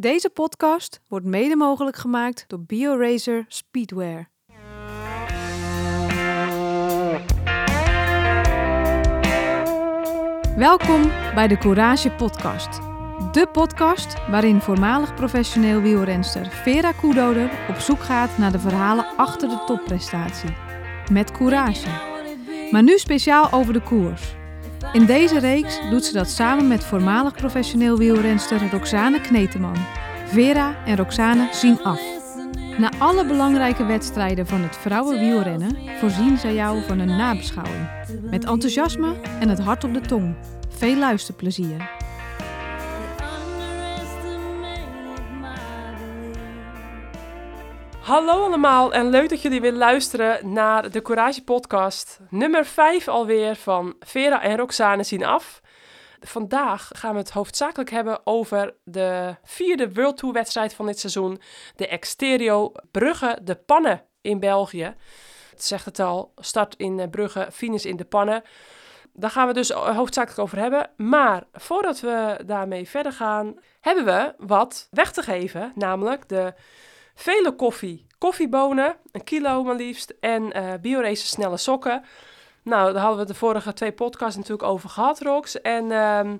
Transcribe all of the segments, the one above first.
Deze podcast wordt mede mogelijk gemaakt door BioRacer Speedwear. Welkom bij de Courage Podcast. De podcast waarin voormalig professioneel wielrenster Vera Koedoder op zoek gaat naar de verhalen achter de topprestatie. Met courage. Maar nu speciaal over de koers. In deze reeks doet ze dat samen met voormalig professioneel wielrenster Roxane Kneteman. Vera en Roxane zien af. Na alle belangrijke wedstrijden van het vrouwenwielrennen voorzien zij jou van een nabeschouwing. Met enthousiasme en het hart op de tong. Veel luisterplezier. Hallo allemaal en leuk dat jullie weer luisteren naar de Courage podcast. Nummer 5 alweer van Vera en Roxane zien af. Vandaag gaan we het hoofdzakelijk hebben over de vierde World Tour wedstrijd van dit seizoen. De Exterio Brugge de Pannen in België. Het zegt het al, start in Brugge, finish in de Pannen. Daar gaan we dus hoofdzakelijk over hebben. Maar voordat we daarmee verder gaan, hebben we wat weg te geven. Namelijk de vele koffie, koffiebonen, een kilo maar liefst. En uh, BioRace snelle sokken. Nou, daar hadden we de vorige twee podcasts natuurlijk over gehad, Rox. En ehm,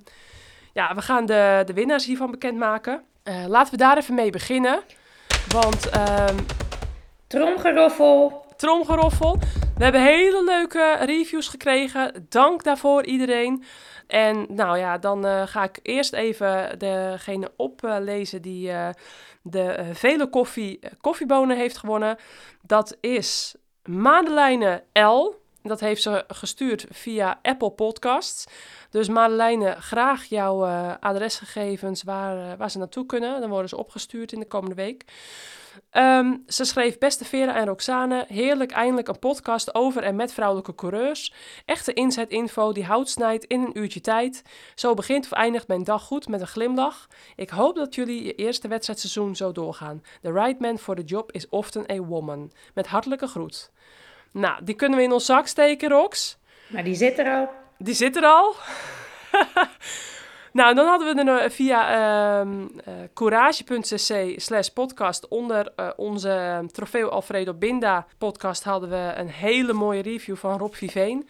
ja, we gaan de, de winnaars hiervan bekendmaken. Uh, laten we daar even mee beginnen. Want... Um, Tromgeroffel. Tromgeroffel. We hebben hele leuke reviews gekregen. Dank daarvoor iedereen. En nou ja, dan uh, ga ik eerst even degene oplezen die uh, de uh, vele koffie, koffiebonen heeft gewonnen. Dat is Madeleine L. Dat heeft ze gestuurd via Apple Podcasts. Dus Madeleine, graag jouw adresgegevens waar, waar ze naartoe kunnen. Dan worden ze opgestuurd in de komende week. Um, ze schreef Beste Vera en Roxane, heerlijk eindelijk een podcast over en met vrouwelijke coureurs. Echte inside info die hout snijdt in een uurtje tijd. Zo begint of eindigt mijn dag goed met een glimlach. Ik hoop dat jullie je eerste wedstrijdseizoen zo doorgaan. The right man for the job is often a woman. Met hartelijke groet. Nou, die kunnen we in ons zak steken, Rox. Maar die zit er al. Die zit er al. Nou, dan hadden we er via um, uh, courage.cc slash podcast onder uh, onze Trofeo Alfredo Binda podcast hadden we een hele mooie review van Rob Viveen.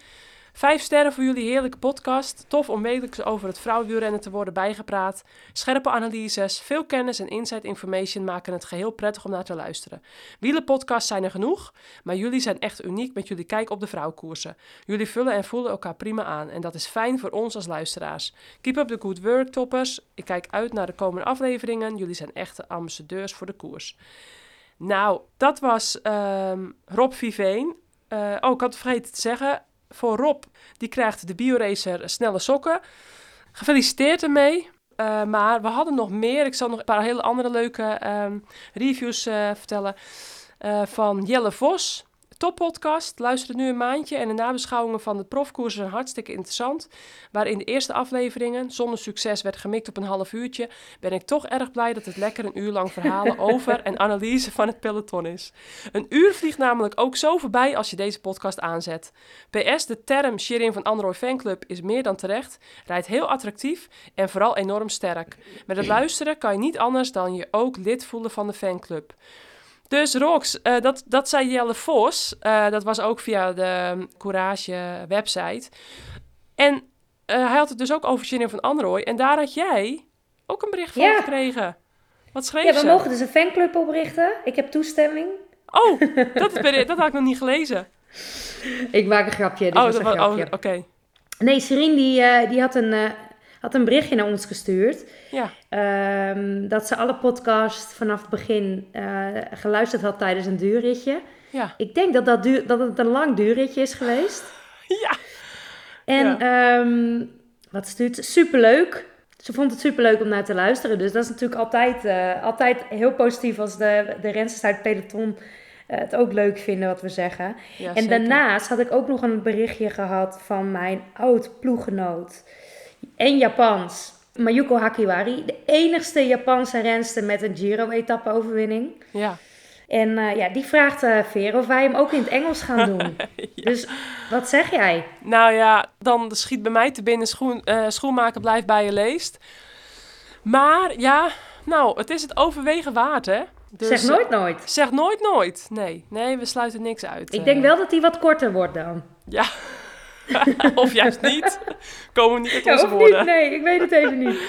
Vijf sterren voor jullie heerlijke podcast. Tof om wekelijks over het vrouwenwielrennen te worden bijgepraat. Scherpe analyses, veel kennis en inside information maken het geheel prettig om naar te luisteren. Wielenpodcasts zijn er genoeg, maar jullie zijn echt uniek met jullie kijk op de vrouwkoersen. Jullie vullen en voelen elkaar prima aan en dat is fijn voor ons als luisteraars. Keep up the good work, toppers. Ik kijk uit naar de komende afleveringen. Jullie zijn echte ambassadeurs voor de koers. Nou, dat was um, Rob Viveen. Uh, oh, ik had vergeten te zeggen voor Rob. Die krijgt de BioRacer snelle sokken. Gefeliciteerd ermee. Uh, maar we hadden nog meer. Ik zal nog een paar hele andere leuke um, reviews uh, vertellen. Uh, van Jelle Vos. Top podcast. Luister nu een maandje en de nabeschouwingen van de profkoers zijn hartstikke interessant. Waarin de eerste afleveringen zonder succes werd gemikt op een half uurtje, ben ik toch erg blij dat het lekker een uur lang verhalen over en analyse van het peloton is. Een uur vliegt namelijk ook zo voorbij als je deze podcast aanzet. PS, de term Shirin van Android Fanclub is meer dan terecht, rijdt heel attractief en vooral enorm sterk. Met het luisteren kan je niet anders dan je ook lid voelen van de fanclub. Dus Rox, uh, dat, dat zei Jelle Vos. Uh, dat was ook via de Courage website. En uh, hij had het dus ook over Shirin van Android. En daar had jij ook een bericht van ja. gekregen. Wat schreef ja, ze? Ja, we mogen dus een fanclub oprichten. Ik heb toestemming. Oh, dat, is, dat had ik nog niet gelezen. ik maak een grapje. Dit oh, dat, oh, oké. Okay. Nee, Shirin die, die had een had een berichtje naar ons gestuurd. Ja. Um, dat ze alle podcasts vanaf het begin uh, geluisterd had tijdens een duurritje. Ja. Ik denk dat, dat, duur, dat het een lang duurritje is geweest. Ja. En ja. Um, wat stuurt ze? Superleuk. Ze vond het superleuk om naar te luisteren. Dus dat is natuurlijk altijd, uh, altijd heel positief als de, de rensters uit het peloton uh, het ook leuk vinden wat we zeggen. Ja, en daarnaast had ik ook nog een berichtje gehad van mijn oud ploeggenoot en Japans. Mayuko Hakiwari, de enigste Japanse renster met een Giro-etappe-overwinning. Ja. En uh, ja, die vraagt uh, Veer of wij hem ook in het Engels gaan doen. ja. Dus wat zeg jij? Nou ja, dan schiet bij mij te binnen schoen, uh, schoenmaker blijft bij je leest. Maar ja, Nou, het is het overwegen waard, hè? Dus, zeg nooit nooit. Zeg nooit nooit. Nee, nee, we sluiten niks uit. Ik denk eh. wel dat die wat korter wordt dan. Ja. of juist niet. Komen we niet uit onze woorden. niet? Nee, ik weet het even niet.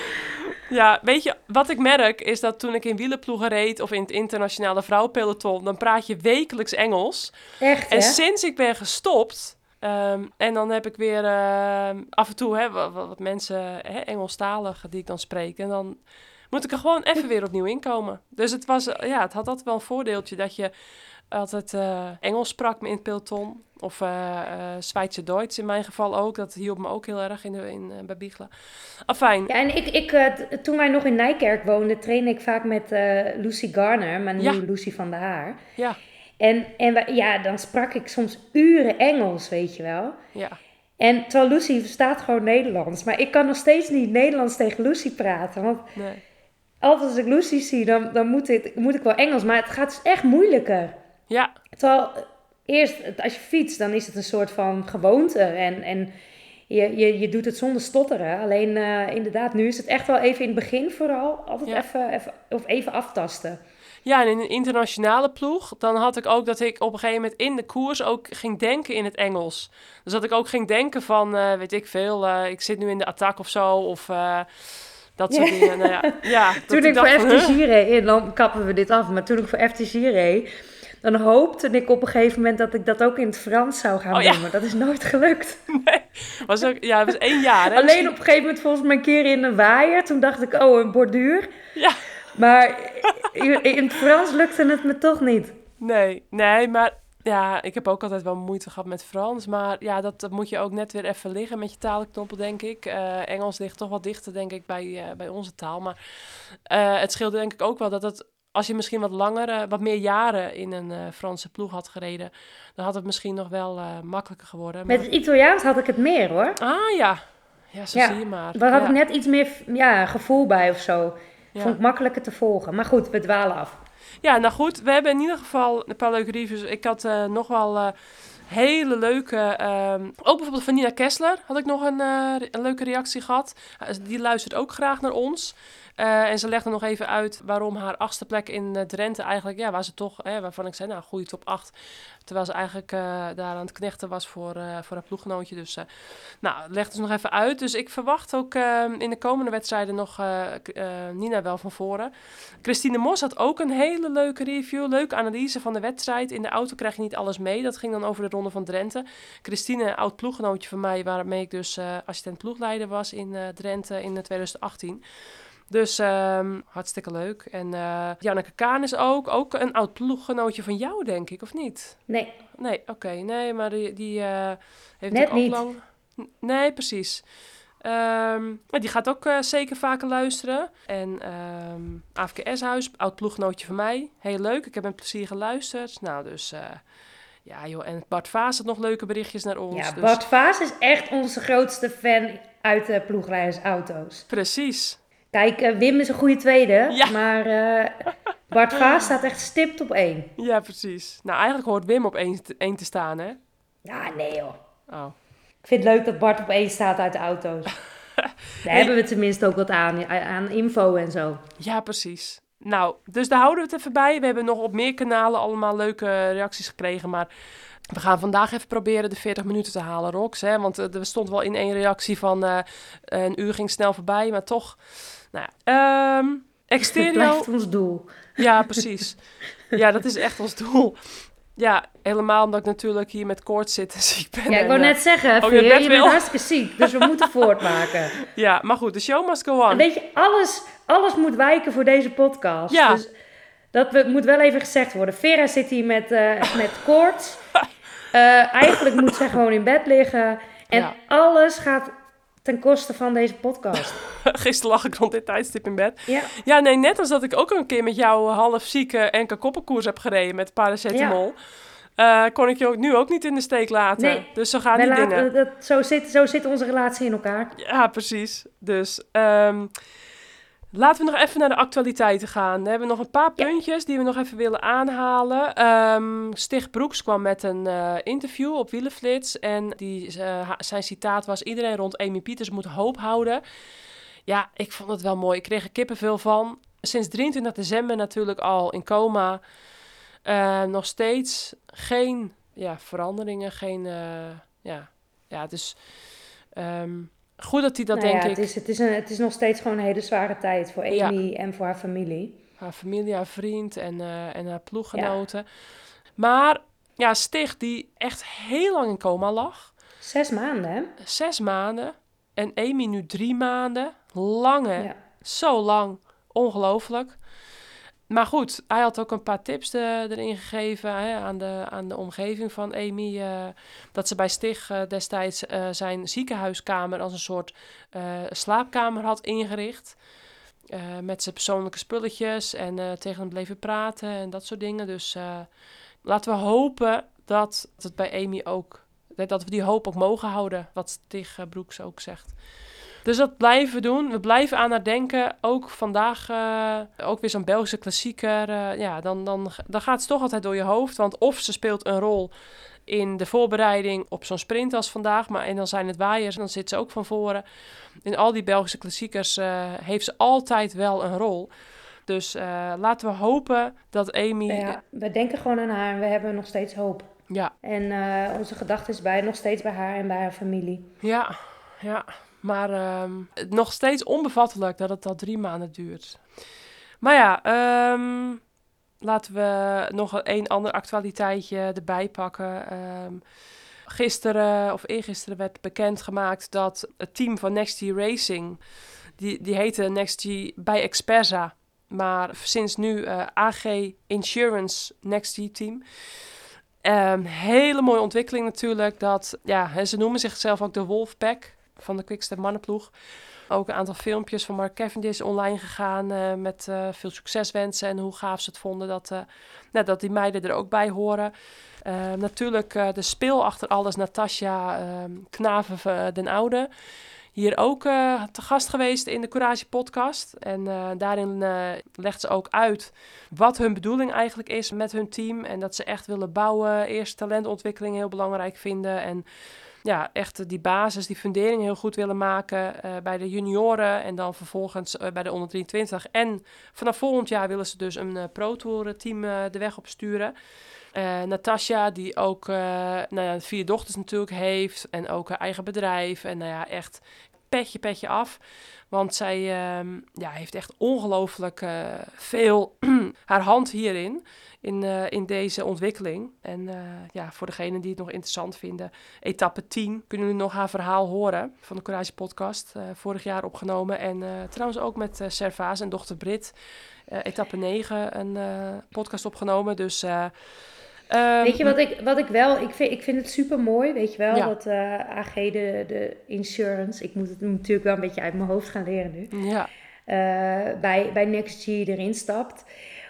Ja, weet je, wat ik merk is dat toen ik in wielenploegen reed of in het internationale vrouwenpeloton, dan praat je wekelijks Engels. Echt, En hè? sinds ik ben gestopt, ehm, en dan heb ik weer ehm, af en toe hè, wat, wat mensen hè, Engelstaligen die ik dan spreek. En dan moet ik er gewoon even weer opnieuw inkomen. Dus het, was, ja, het had altijd wel een voordeeltje dat je altijd eh, Engels sprak in het peloton. Of eh eh Zweedse Duits in mijn geval ook. Dat hielp me ook heel erg in, de, in, bij Biegelen. Afijn, Ja, en ik, ik, toen wij nog in Nijkerk woonden, trainde ik vaak met Lucy Garner, mijn Ja. nieuwe Lucy van de Haar. ja, En, en wij- ja, dan sprak ik soms uren Engels, weet je wel. ja. En terwijl Lucy verstaat gewoon Nederlands. Maar ik kan nog steeds niet Nederlands tegen Lucy praten. Want Nee. Altijd als ik Lucy zie, dan, dan moet, ik, moet ik wel Engels. Maar het gaat dus echt moeilijker. Ja, Terwijl eerst, als je fietst, dan is het een soort van gewoonte. En, en je, je, je doet het zonder stotteren. Alleen eh, inderdaad, nu is het echt wel even in het begin vooral. Altijd Ja. even, even, of even aftasten. Ja, en in een internationale ploeg, dan had ik ook dat ik op een gegeven moment in de koers ook ging denken in het Engels. Dus dat ik ook ging denken van, eh, weet ik veel, eh, ik zit nu in de attack of zo, of dat soort dingen. Nou ja, ja, Toen ik voor dacht huh? reed, en dan kappen we dit af, maar toen ik voor FTG reed, dan hoopte ik op een gegeven moment dat ik dat ook in het Frans zou gaan Oh, ja. doen. Maar dat is nooit gelukt. was ook, ja, het was één jaar. Hè? Alleen Misschien- op een gegeven moment volgens mij een keer in een waaier. Toen dacht ik, oh, een borduur. Ja. Maar in in het Frans lukte het me toch niet. Nee, nee, maar ja, ik heb ook altijd wel moeite gehad met Frans. Maar ja, dat, dat moet je ook net weer even liggen met je talenknoppen, denk ik. Eh, Engels ligt toch wat dichter, denk ik, bij, eh, bij onze taal. Maar eh, het scheelde denk ik ook wel dat het, als je misschien wat langer, wat meer jaren in een Franse ploeg had gereden, dan had het misschien nog wel makkelijker geworden. Met het Italiaans had ik het meer hoor. Ah ja, ja, zo Ja, zie je maar. Daar had ik net iets meer ja, gevoel bij of zo. Ja. Vond ik makkelijker te volgen. Maar goed, we dwalen af. Ja, nou goed, we hebben in ieder geval een paar leuke reviews. Ik had eh, nog wel eh, hele leuke... ehm, ook bijvoorbeeld van Nina Kessler had ik nog een, eh, een leuke reactie gehad. Eh, die luistert ook graag naar ons. Eh, en ze legde nog even uit waarom haar achtste plek in eh, Drenthe eigenlijk... Ja, waar ze toch, hè, waarvan ik zei, nou, goede top 8. Terwijl ze eigenlijk eh, daar aan het knechten was voor, voor haar ploeggenootje. Dus nou, legde ze nog even uit. Dus ik verwacht ook eh, in de komende wedstrijden nog Nina wel van voren. Christine Mos had ook een hele leuke review. Leuke analyse van de wedstrijd. In de auto krijg je niet alles mee. Dat ging dan over de Ronde van Drenthe. Christine, oud ploeggenootje van mij, waarmee ik dus assistent ploegleider was in Drenthe in eh, 2018. Dus ehm, hartstikke leuk. En eh Janneke Kaan is ook, ook een oud ploeggenootje van jou, denk ik, of niet? Nee, Nee, oké. Nee, maar die, die eh, heeft Net ook niet. lang... Nee, precies. Ehm, die gaat ook eh, zeker vaker luisteren. En ehm AFKS-huis, oud ploeggenootje van mij. Heel leuk, ik heb met plezier geluisterd. Nou, dus... ja, joh. En Bart Vaas had nog leuke berichtjes naar ons. ja, dus... Bart Vaas is echt onze grootste fan uit de ploegrijdersauto's. Precies. Kijk, eh, Wim is een goede tweede, Ja. maar eh, Bart Vaas staat echt stipt op één. Ja, precies. Nou, eigenlijk hoort Wim op één te, één te staan, hè? Ja, nee joh. Oh. Ik vind het leuk dat Bart op één staat uit de auto's. Daar hebben we tenminste ook wat aan, aan info en zo. Ja, precies. Nou, dus daar houden we het even bij. We hebben nog op meer kanalen allemaal leuke reacties gekregen, maar we gaan vandaag even proberen de 40 minuten te halen, Rox. Hè? Want eh, er stond wel in één reactie van een uur ging snel voorbij, maar toch. Nou ja, exterior. blijft ons doel. Ja, precies. Ja, dat is echt ons doel. Ja, helemaal omdat ik natuurlijk hier met koorts zit en ziek ben. Ja, ik wou eh, net zeggen, oh, je bent je bent hartstikke ziek, dus we moeten voortmaken. Ja, maar goed, de show must go En on. weet je, alles, alles moet wijken voor deze podcast. Ja. Dus dat we, moet wel even gezegd worden. Vera zit hier met, eh met koorts. Eh, eigenlijk moet zij gewoon in bed liggen. En Ja. alles gaat ten koste van deze podcast. Gisteren lag ik rond dit tijdstip in bed. Ja, Ja, nee, net als dat ik ook een keer met jou half zieke enke koppenkoers heb gereden met paracetamol. eh, kon ik je ook, nu ook niet in de steek laten. Nee. Dus zo gaan wij die laten- dingen. dat, zo, zit, zo zit onze relatie in elkaar. Ja, precies. Dus ehm, laten we nog even naar de actualiteiten gaan. We hebben nog een paar Ja. puntjes die we nog even willen aanhalen. Ehm Stig Broeks kwam met een eh, interview op Wielenflits. En die, eh, zijn citaat was... Iedereen rond Amy Pieters moet hoop houden. Ja, ik vond het wel mooi. Ik kreeg er kippenvel van. sinds 23 december natuurlijk al in coma. Uh, nog steeds geen ja, veranderingen, geen... Uh, ja, ja, dus... Um, goed dat hij dat, nou denk ja, ik... Het is, het, is een, het is nog steeds gewoon een hele zware tijd voor Amy en voor haar familie. Haar familie, haar vriend en, uh, en haar ploeggenoten. Maar ja, Stig, die echt heel lang in coma lag. Zes maanden, hè? Zes maanden. En Amy nu drie maanden. Lange. Zo lang. Ongelooflijk. Maar goed, hij had ook een paar tips de, erin gegeven hè, aan, de, aan de omgeving van Amy. Uh, dat ze bij Stig uh, destijds zijn ziekenhuiskamer als een soort slaapkamer had ingericht. met zijn persoonlijke spulletjes en tegen hem bleven praten en dat soort dingen. Dus laten we hopen dat het bij Amy ook, dat we die hoop ook mogen houden, wat Stig Broeks ook zegt. Dus dat blijven we doen. We blijven aan haar denken. Ook vandaag, uh, ook weer zo'n Belgische klassieker. Uh, ja, dan, dan, dan gaat het toch altijd door je hoofd. Want of ze speelt een rol in de voorbereiding op zo'n sprint als vandaag. Maar en dan zijn het waaiers, dan zit ze ook van voren. In al die Belgische klassiekers uh, heeft ze altijd wel een rol. Dus laten we hopen dat Amy... Ja, we denken gewoon aan haar en we hebben nog steeds hoop. Ja. En onze gedachte is bij, nog steeds bij haar en bij haar familie. Ja, ja. Maar um, nog steeds onbevattelijk dat het al drie maanden duurt. Maar ja, um, laten we nog een ander actualiteitje erbij pakken. Um, gisteren of eergisteren werd bekendgemaakt dat het team van NextG Racing, die, die heette NextG bij Expersa, maar sinds nu uh, AG Insurance NextG Team. Um, hele mooie ontwikkeling natuurlijk. Dat, ja, ze noemen zichzelf ook de Wolfpack van de Quickstep mannenploeg. Ook een aantal filmpjes van Mark Cavendish online gegaan uh, met uh, veel succeswensen en hoe gaaf ze het vonden dat, uh, nou, dat die meiden er ook bij horen. natuurlijk de speel achter alles, Natasja Knaven den Oude. Hier ook te gast geweest in de Courage podcast. En daarin legt ze ook uit wat hun bedoeling eigenlijk is met hun team. En dat ze echt willen bouwen, eerst talentontwikkeling heel belangrijk vinden. En ja, echt die basis, die fundering heel goed willen maken uh, bij de junioren en dan vervolgens uh, bij de onder 23. En vanaf volgend jaar willen ze dus een Pro Tour team de weg op sturen. Natasja, die ook nou ja, vier dochters natuurlijk heeft en ook haar eigen bedrijf. En nou ja, echt petje, petje af. Want zij uh, ja, heeft echt ongelooflijk uh, veel haar hand hierin, in, uh, in deze ontwikkeling. En uh, ja, voor degenen die het nog interessant vinden, etappe 10 kunnen jullie nog haar verhaal horen van de Courage podcast, vorig jaar opgenomen. En trouwens ook met Servaas en dochter Brit, etappe 9, een podcast opgenomen. Dus Um, weet je wat ik, wat ik wel, ik vind, ik vind het super mooi, weet je wel, ja. dat uh, eh, AG de, de insurance, ik moet het natuurlijk wel een beetje uit mijn hoofd gaan leren nu, ja. Uh, bij, bij NextG erin stapt.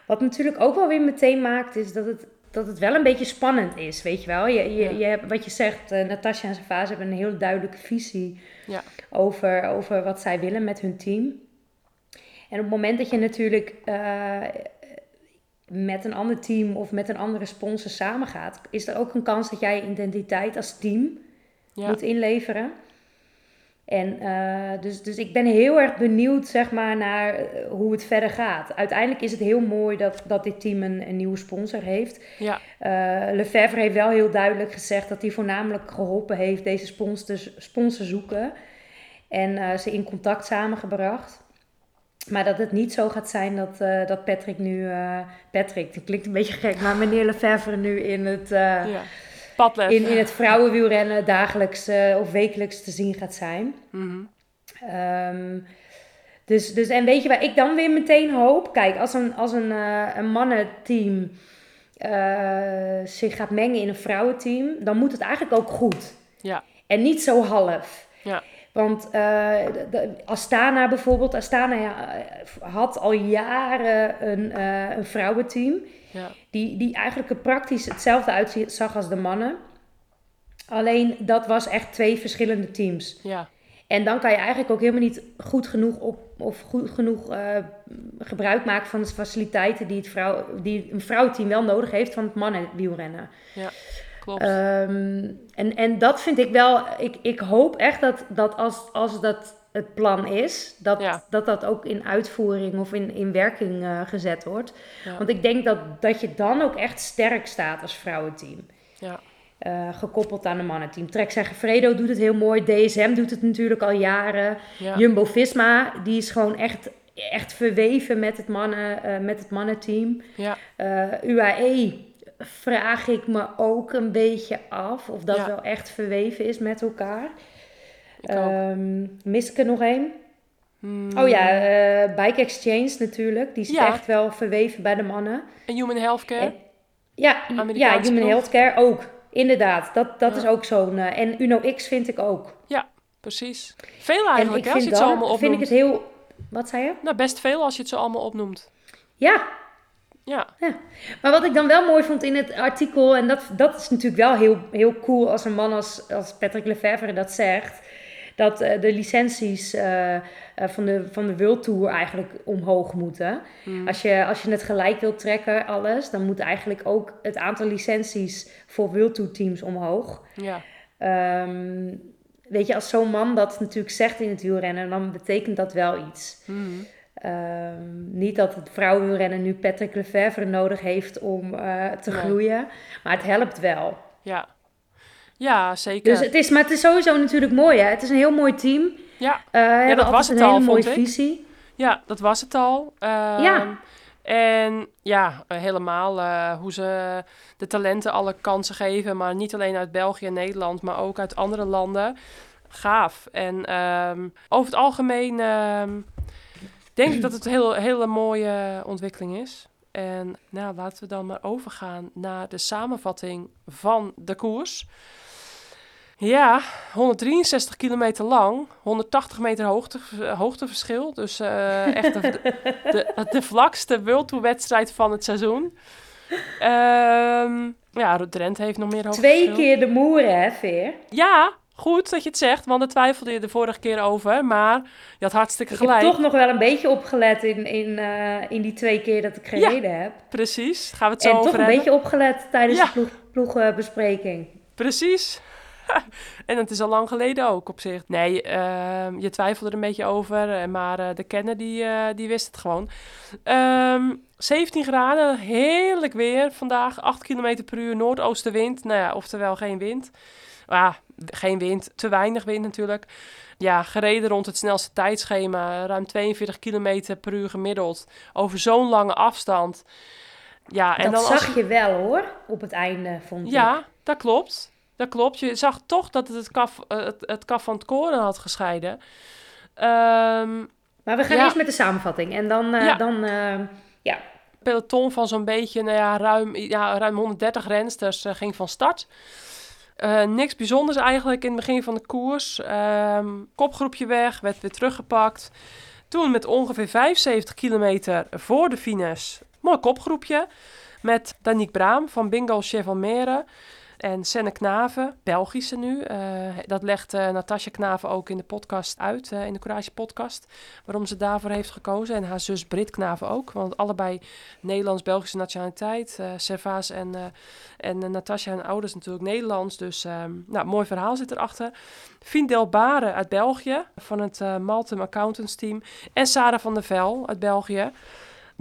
Wat natuurlijk ook wel weer meteen maakt, is dat het, dat het wel een beetje spannend is, weet je wel. Je, je, ja. je hebt, wat je zegt, uh, Natasja en Savas hebben een heel duidelijke visie ja. over, over wat zij willen met hun team. En op het moment dat je natuurlijk met een ander team of met een andere sponsor samengaat, is er ook een kans dat jij je identiteit als team ja. moet inleveren. En uh, dus, dus ik ben heel erg benieuwd zeg maar, naar uh, hoe het verder gaat. Uiteindelijk is het heel mooi dat, dat dit team een, een nieuwe sponsor heeft. Ja. Uh, Lefebvre heeft wel heel duidelijk gezegd dat hij voornamelijk geholpen heeft deze sponsor, sponsor zoeken. En ze in contact samengebracht. Maar dat het niet zo gaat zijn dat, uh, dat Patrick nu... Uh, Patrick, dat klinkt een beetje gek, maar meneer Lefevre nu in het... Uh, ja. in, in het vrouwenwielrennen dagelijks of wekelijks te zien gaat zijn. Mm -hmm. um, dus, dus, en weet je waar ik dan weer meteen hoop? Kijk, als een, als een, een mannenteam zich gaat mengen in een vrouwenteam... dan moet het eigenlijk ook goed. Ja. En niet zo half. Ja. Want uh, de, Astana bijvoorbeeld, Astana ja, had al jaren een, uh, een vrouwenteam. Ja. Die, die eigenlijk praktisch hetzelfde uitzag als de mannen. Alleen dat was echt twee verschillende teams. Ja. En dan kan je eigenlijk ook helemaal niet goed genoeg op, of goed genoeg uh, gebruik maken van de faciliteiten die, het vrouw, die een vrouwenteam wel nodig heeft van het mannenwielrennen. Ja. Klopt. Um, en, en dat vind ik wel, ik, ik hoop echt dat, dat als, als dat het plan is, dat Ja. dat, dat ook in uitvoering of in, in werking eh, gezet wordt. Ja. Want ik denk dat, dat je dan ook echt sterk staat als vrouwenteam. Ja. Eh, gekoppeld aan een mannenteam. Trek zeggen, Fredo doet het heel mooi. DSM doet het natuurlijk al jaren. Ja. Jumbo-Visma, die is gewoon echt, echt verweven met het, mannen, eh, met het mannenteam. Ja. UAE vraag ik me ook een beetje af of dat Ja. wel echt verweven is met elkaar. Ik. Ehm, mis ik er nog één? Hmm. Oh ja, eh, Bike Exchange natuurlijk. Die is Ja. echt wel verweven bij de mannen. En Human Healthcare? En- Ja, ja Human ploeg. Healthcare ook. Inderdaad, dat, dat Ja. is ook zo'n... eh, en Uno X vind ik ook. Precies. Veel en eigenlijk, ik hè, als je het zo allemaal vind ik opnoemt. het heel... Wat zei je? Nou, best veel als je het zo allemaal opnoemt. Ja, Ja, Maar wat ik dan wel mooi vond in het artikel, en dat, dat is natuurlijk wel heel, heel cool als een man als, als Patrick Lefevre dat zegt, dat eh, de licenties eh, eh, van, de, van de World Tour eigenlijk omhoog moeten. Als, je, als je het gelijk wilt trekken, alles, dan moet eigenlijk ook het aantal licenties voor World Tour teams omhoog. ja. Ehm, weet je, als zo'n man dat natuurlijk zegt in het wielrennen, dan betekent dat wel iets. Hmm. Ehm, niet dat het vrouwenwielrennen nu Patrick Lefevre nodig heeft om eh, te Nee. groeien. Maar het helpt wel. Ja. Ja, zeker. Dus het is, maar het is sowieso natuurlijk mooi. Hè? Het is een heel mooi team. Ja, Eh hebben dat was het een hele mooie ik. visie. ja, dat was het al. Ehm, Ja. En ja, helemaal eh, hoe ze de talenten alle kansen geven. Maar niet alleen uit België en Nederland, maar ook uit andere landen. Gaaf. En ehm, over het algemeen denk ik dat het een heel, hele mooie ontwikkeling is. En nou, laten we dan maar overgaan naar de samenvatting van de koers. Ja, 163 kilometer lang, 180 meter hoogte, hoogteverschil. Dus eh, echt de, de, de vlakste World Tour wedstrijd van het seizoen. Ehm ja, Drent heeft nog meer hoogteverschil. Twee keer de moeren, hè, Veer? Ja, goed dat je het zegt, want daar twijfelde je de vorige keer over. Maar je had hartstikke Ik gelijk. heb toch nog wel een beetje opgelet in, in, eh, in die twee keer dat ik gereden heb. Precies, gaan we het zo En over toch een beetje opgelet tijdens Ja. de ploeg, ploegbespreking. Precies. en het is al lang geleden ook op zich. Nee, ehm, je twijfelde er een beetje over, eh, maar eh, de kenner die, die wist het gewoon. Ehm 17 graden, heerlijk weer vandaag. 8 km per uur noordoostenwind. Nou ja, oftewel geen wind. Ah, geen wind, te weinig wind natuurlijk. Ja, gereden rond het snelste tijdschema. Ruim 42 km per uur gemiddeld. Over zo'n lange afstand. Ja, en dat dan als zag je wel, hoor, op het einde, vond ik. ja, dat klopt. Dat klopt. Je zag toch dat het het kaf, eh, het, het kaf van het koren had gescheiden. Ehm Maar we gaan Ja. eerst met de samenvatting. En dan, eh, Ja. dan eh, ja, peloton van zo'n beetje, nou ja, ruim, ja, ruim 130 rensters ging van start. Eh, niks bijzonders eigenlijk in het begin van de koers. Ehm, kopgroepje weg, werd weer teruggepakt. Toen met ongeveer 75 kilometer voor de finish, mooi kopgroepje. Met Danique Braam van Bingo Chevalmere en Senne Knaven, Belgische nu. Eh, dat legt eh Natasja Knaven ook in de podcast uit, eh, in de Courage podcast. Waarom ze daarvoor heeft gekozen. En haar zus Brit Knaven ook. Want allebei Nederlands-Belgische nationaliteit. eh Servaas en, en Natasja en ouders natuurlijk Nederlands. Dus ehm, nou, mooi verhaal zit erachter. Fien Delbare uit België. Van het Maltem Accountants team. En Sarah van der Vel uit België.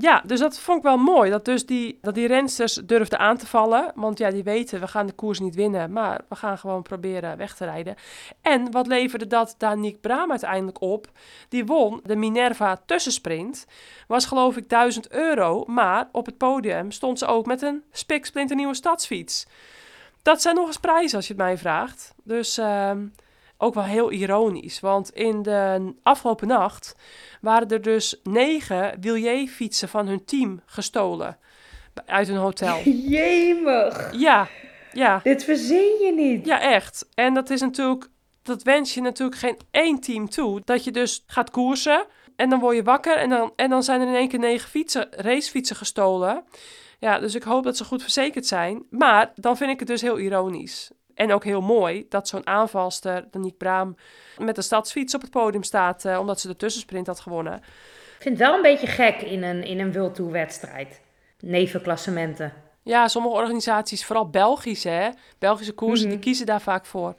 Ja, dus dat vond ik wel mooi. Dat dus die, dat die rensters durfden aan te vallen. Want ja, die weten, we gaan de koers niet winnen. Maar we gaan gewoon proberen weg te rijden. En wat leverde dat Danique Braam uiteindelijk op? Die won de Minerva tussensprint. Was geloof ik 1000 euro. Maar op het podium stond ze ook met een spiksplinternieuwe stadsfiets. Dat zijn nog eens prijzen als je het mij vraagt. Dus ehm, ook wel heel ironisch. Want in de afgelopen nacht waren er dus negen Willier-fietsen van hun team gestolen. Uit hun hotel. Jemig. Ja, ja, Dit verzin je niet. ja, echt. En dat is natuurlijk, dat wens je natuurlijk geen één team toe. Dat je dus gaat koersen en dan word je wakker en dan, en dan zijn er in één keer negen fietsen, racefietsen gestolen. Ja, dus ik hoop dat ze goed verzekerd zijn. Maar dan vind ik het dus heel ironisch. En ook heel mooi dat zo'n aanvalster, Danique Braam, met de stadsfiets op het podium staat, eh, omdat ze de tussensprint had gewonnen. Ik vind het wel een beetje gek in een, in een World Tour wedstrijd. Nevenklassementen. Ja, sommige organisaties, vooral Belgische, hè, Belgische koersen, Mhm. die kiezen daar vaak voor.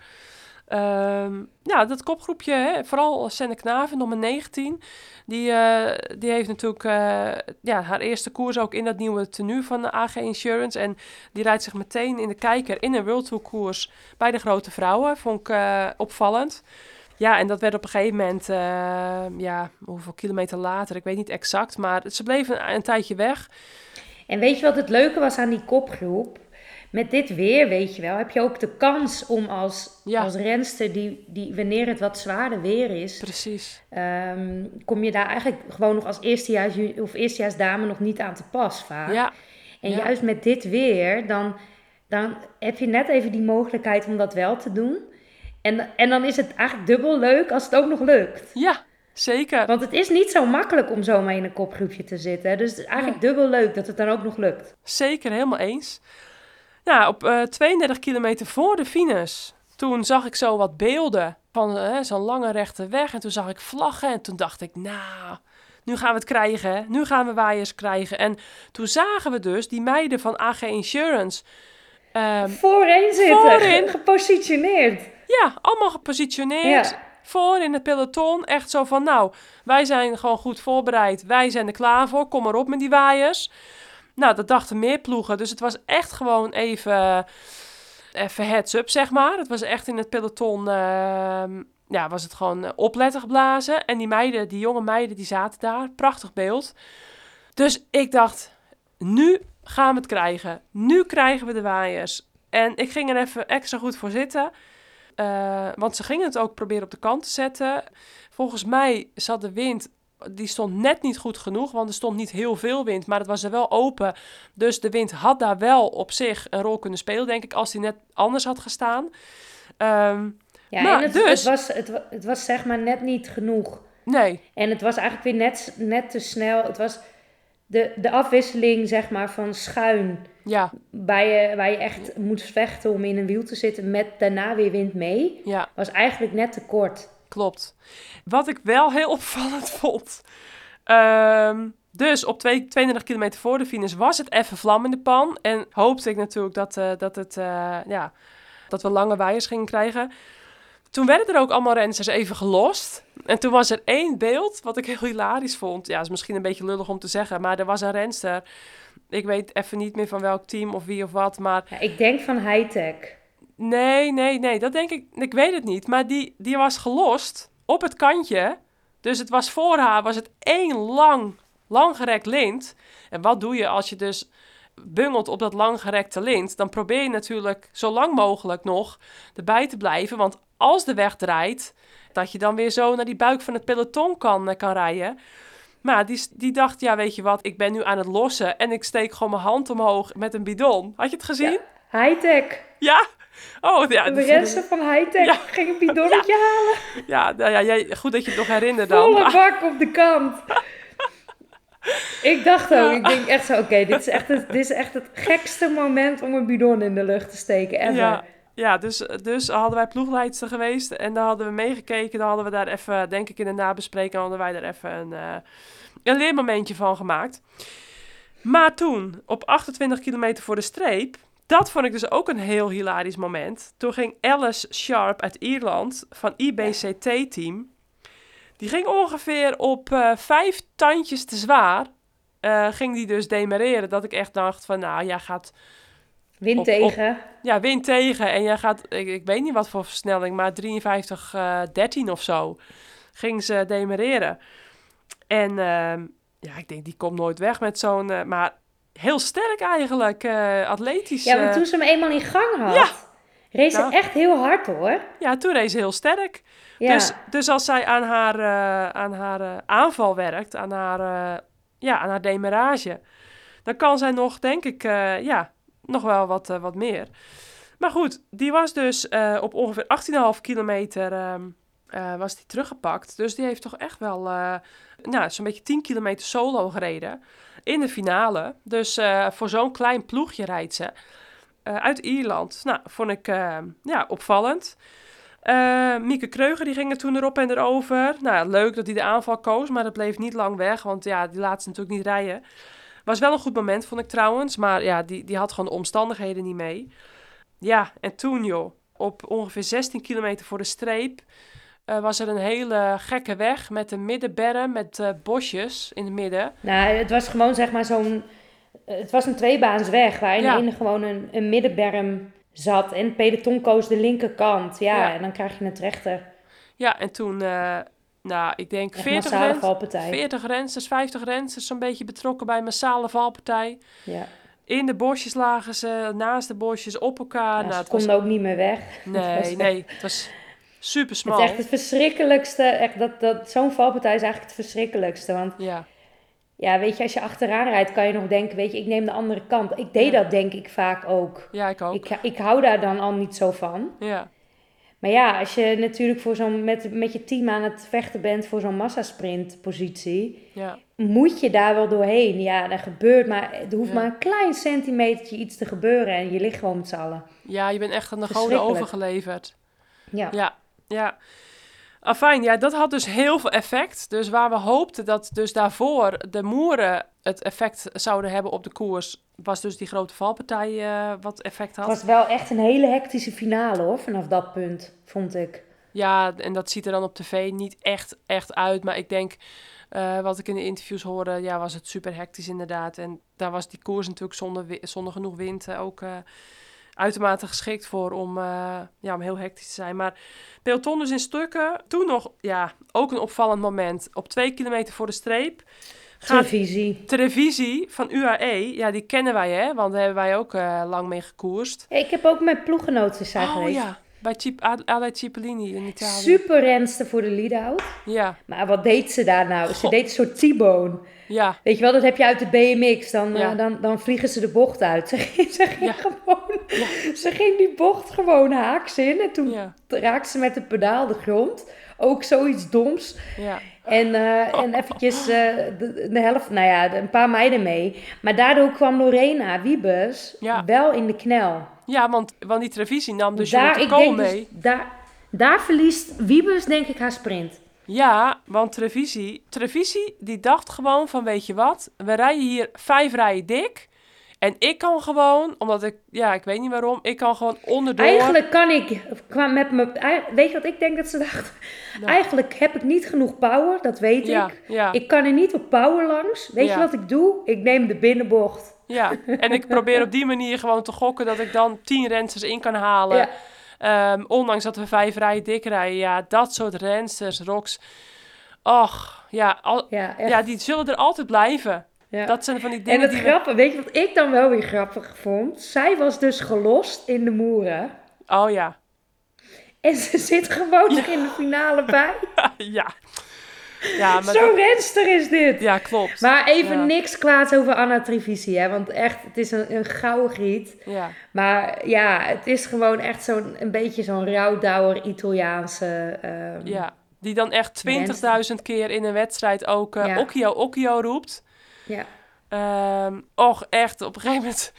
Ehm, ja, dat kopgroepje, hè, vooral Senne Knaven, nummer 19. Die, eh, die heeft natuurlijk uh, ja, haar eerste koers ook in dat nieuwe tenue van de AG Insurance. En die rijdt zich meteen in de kijker in een World Tour koers bij de grote vrouwen. Vond ik uh, opvallend. Ja, en dat werd op een gegeven moment, ja, hoeveel kilometer later, ik weet niet exact. Maar ze bleven een tijdje weg. En weet je wat het leuke was aan die kopgroep? Met dit weer, weet je wel, heb je ook de kans om als, als renster, die, die, wanneer het wat zwaarder weer is, Precies. Um, kom je daar eigenlijk gewoon nog als eerstejaars of eerstejaarsdame nog niet aan te pas vaak. Ja. En juist met dit weer, dan, dan heb je net even die mogelijkheid om dat wel te doen. En, en dan is het eigenlijk dubbel leuk als het ook nog lukt. Ja, zeker. Want het is niet zo makkelijk om zomaar in een kopgroepje te zitten. Dus het is eigenlijk dubbel leuk dat het dan ook nog lukt. Zeker, helemaal eens. Nou, op uh, eh, 32 kilometer voor de finish, toen zag ik zo wat beelden van uh, zo'n lange rechte weg. En toen zag ik vlaggen en toen dacht ik, nou, nu gaan we het krijgen. Nu gaan we waaiers krijgen. En toen zagen we dus die meiden van AG Insurance... Um, voorin zitten, voorin. gepositioneerd. Ja, allemaal gepositioneerd. Voor in het peloton. Echt zo van, nou, wij zijn gewoon goed voorbereid. Wij zijn er klaar voor. Kom maar op met die waaiers. Nou, dat dachten meer ploegen. Dus het was echt gewoon even, even heads up, zeg maar. Het was echt in het peloton, uh, ja, was het gewoon eh, opletten geblazen. En die meiden, die jonge meiden, die zaten daar. Prachtig beeld. Dus ik dacht, nu gaan we het krijgen. Nu krijgen we de waaiers. En ik ging er even extra goed voor zitten. Uh, want ze gingen het ook proberen op de kant te zetten. Volgens mij zat de wind die stond net niet goed genoeg, want er stond niet heel veel wind, maar het was er wel open. Dus de wind had daar wel op zich een rol kunnen spelen, denk ik, als die net anders had gestaan. Um, ja, maar, het, dus, het, was, het, het, was zeg maar net niet genoeg. Nee. En het was eigenlijk weer net, net te snel. Het was de, de afwisseling, zeg maar, van schuin. Ja. Waar je, waar je echt moet vechten om in een wiel te zitten met daarna weer wind mee. Ja. Was eigenlijk net te kort. Klopt. Wat ik wel heel opvallend vond. Ehm, dus op 32 kilometer voor de finish was het even vlam in de pan. En hoopte ik natuurlijk dat, uh, dat, het, uh, ja, dat we lange waaiers gingen krijgen. Toen werden er ook allemaal renners even gelost. En toen was er één beeld wat ik heel hilarisch vond. Ja, is misschien een beetje lullig om te zeggen, maar er was een renster. Ik weet even niet meer van welk team of wie of wat, maar... Ja, ik denk van Hightech. Nee, nee, nee, dat denk ik, ik weet het niet. Maar die, die was gelost op het kantje. Dus het was voor haar, was het één lang, langgerekt lint. En wat doe je als je dus bungelt op dat langgerekte lint? Dan probeer je natuurlijk zo lang mogelijk nog erbij te blijven. Want als de weg draait, dat je dan weer zo naar die buik van het peloton kan, eh, kan rijden. Maar die, die dacht, ja, weet je wat, ik ben nu aan het lossen en ik steek gewoon mijn hand omhoog met een bidon. Had je het gezien? Ja, high-tech. Ja, Oh, ja. De resten van high-tech ja. ging een bidonnetje halen. Ja, nou ja jij, goed dat je het nog herinnert dan. Volle bak op de kant. ik dacht ook, ik denk echt zo, oké, dit, is echt het, dit is echt het gekste moment om een bidon in de lucht te steken ever. Ja. Ja, dus, dus hadden wij ploegleidster geweest en dan hadden we meegekeken. Dan hadden we daar even, denk ik in de nabespreking, hadden wij daar even een, uh, een leermomentje van gemaakt. Maar toen, op 28 kilometer voor de streep, dat vond ik dus ook een heel hilarisch moment. Toen ging Alice Sharp uit Ierland van IBCT-team. Die ging ongeveer op uh, vijf tandjes te zwaar. Uh, ging die dus demereren. Dat ik echt dacht van, nou, jij gaat... Wind tegen. ja, wind tegen. En jij gaat, ik, ik, weet niet wat voor versnelling, maar 53, uh, 13 of zo. Ging ze demereren. En ehm, ja, ik denk, die komt nooit weg met zo'n... Eh, maar heel sterk eigenlijk, uh, atletisch. Ja, maar toen ze hem eenmaal in gang had, ja. race nou, echt heel hard hoor. Ja, toen race ze heel sterk. Ja. Dus, dus als zij aan haar, uh, aan haar uh, aanval werkt, aan haar, ja, aan haar demarage, dan kan zij nog, denk ik, ja, nog wel wat, wat meer. Maar goed, die was dus op ongeveer 18,5 kilometer um, was die teruggepakt. Dus die heeft toch echt wel nou, zo'n beetje 10 kilometer solo gereden in de finale. Dus uh, voor zo'n klein ploegje rijdt ze. Uh, uit Ierland. Nou, vond ik uh, ja, opvallend. Mieke Kreuger die ging er toen erop en erover. Nou, leuk dat hij de aanval koos, maar dat bleef niet lang weg. Want ja, die laat ze natuurlijk niet rijden. Was wel een goed moment, vond ik trouwens. Maar ja, die, die had gewoon de omstandigheden niet mee. Ja, en toen joh. op ongeveer 16 kilometer voor de streep eh, was er een hele gekke weg met een middenberm met eh, bosjes in het midden. Nou, het was gewoon zeg maar zo'n... Het was een tweebaansweg waarin Ja. in gewoon een, een middenberm zat. En het peloton koos de linkerkant. Ja, Ja. en dan krijg je het rechter. Ja, en toen, eh, nou, ik denk Echt 40, massale rens, valpartij. 40 rensters, 50 rensters, zo'n beetje betrokken bij een massale valpartij. Ja. In de bosjes lagen ze, naast de bosjes, op elkaar. Ja, nou, ze het was, konden ook niet meer weg. nee, nee, het was super Het smal. is echt het verschrikkelijkste. Echt dat, dat, Zo'n valpartij is eigenlijk het verschrikkelijkste. Want Ja, ja, weet je, als je achteraan rijdt, kan je nog denken, weet je, ik neem de andere kant. Ik deed Ja. dat denk ik vaak ook. ja, ik ook. Ik, ik hou daar dan al niet zo van. Ja, Maar ja, als je natuurlijk voor zo'n, met, met je team aan het vechten bent voor zo'n massasprintpositie, ja, moet je daar wel doorheen. Ja, dat gebeurt, maar er hoeft Ja. maar een klein centimetertje iets te gebeuren en je ligt gewoon met z'n allen. ja, je bent echt aan de goden overgeleverd. Ja. Ja, ja. Afijn, ja, dat had dus heel veel effect. Dus waar we hoopten dat dus daarvoor de moeren het effect zouden hebben op de koers, was dus die grote valpartij eh, wat effect Het had. was wel echt een hele hectische finale hoor, vanaf dat punt, vond ik. Ja, en dat ziet er dan op tv niet echt, echt uit. Maar ik denk, eh, wat ik in de interviews hoorde, ja, was het super hectisch inderdaad. En daar was die koers natuurlijk zonder, zonder genoeg wind eh, ook uitermate geschikt voor om, eh, ja, om heel hectisch te zijn. Maar peloton dus in stukken. Toen nog, ja, ook een opvallend moment. Op twee kilometer voor de streep Televisie. televisie van UAE. Ja, die kennen wij hè, want daar hebben wij ook eh, lang mee gekoerst. Ja, ik heb ook mijn ploeggenoten zijn Oh geweest. ja, bij Ale Cipollini in Italië. Super renste voor de lead-out. Ja, Maar wat deed ze daar nou? Ze deed een soort T-bone. Ja. Weet je wel, dat heb je uit de BMX. Dan, Ja. eh, dan, dan vliegen ze de bocht uit. Ze ging, ze ging Ja. gewoon... Ze ging die bocht gewoon haaks in. En toen raakte ze met het pedaal de grond. Ook zoiets doms. ja, En, eh, en eventjes eh, de, de helft, nou ja, een paar meiden mee. Maar daardoor kwam Lorena Wiebes wel in de knel. ja want, want die televisie nam dus daar, de Kool denk mee. dus, daar, daar verliest Wiebes denk ik haar sprint. Ja, want televisie die dacht gewoon van weet je wat, we rijden hier vijf rijen dik. En ik kan gewoon, omdat ik, ja, ik weet niet waarom, ik kan gewoon onderdoor. Eigenlijk kan ik, kwam met me, weet je wat ik denk dat ze dacht? Nou. Eigenlijk heb ik niet genoeg power, dat weet ja, ik. ja, Ik kan er niet op power langs. Weet Ja. je wat ik doe? Ik neem de binnenbocht. ja. En ik probeer op die manier gewoon te gokken dat ik dan tien rensters in kan halen. Ja. Ehm, ondanks dat we vijf rijen dik rijden. Ja, dat soort rensters, rocks. Och, ja, al, Ja, ja, die zullen er altijd blijven. Ja. Dat zijn van die en dingen het die we... grappige, weet je wat ik dan wel weer grappig vond? Zij was dus gelost in de moeren. Oh ja, En ze zit gewoon nog in de finale bij. ja. Ja, maar Zo'n dat- renster is dit. ja, klopt. Maar even Ja. niks kwaads over Anna Trivisi, hè. Want echt, het is een, een gouden griet. Ja, Maar ja, het is gewoon echt zo'n een beetje zo'n rouwdouwer Italiaanse... ehm, ja. Die dan echt 20.000 keer in een wedstrijd ook eh Ja. Okio, Okio roept. ja. Ehm, och, echt, op een gegeven moment...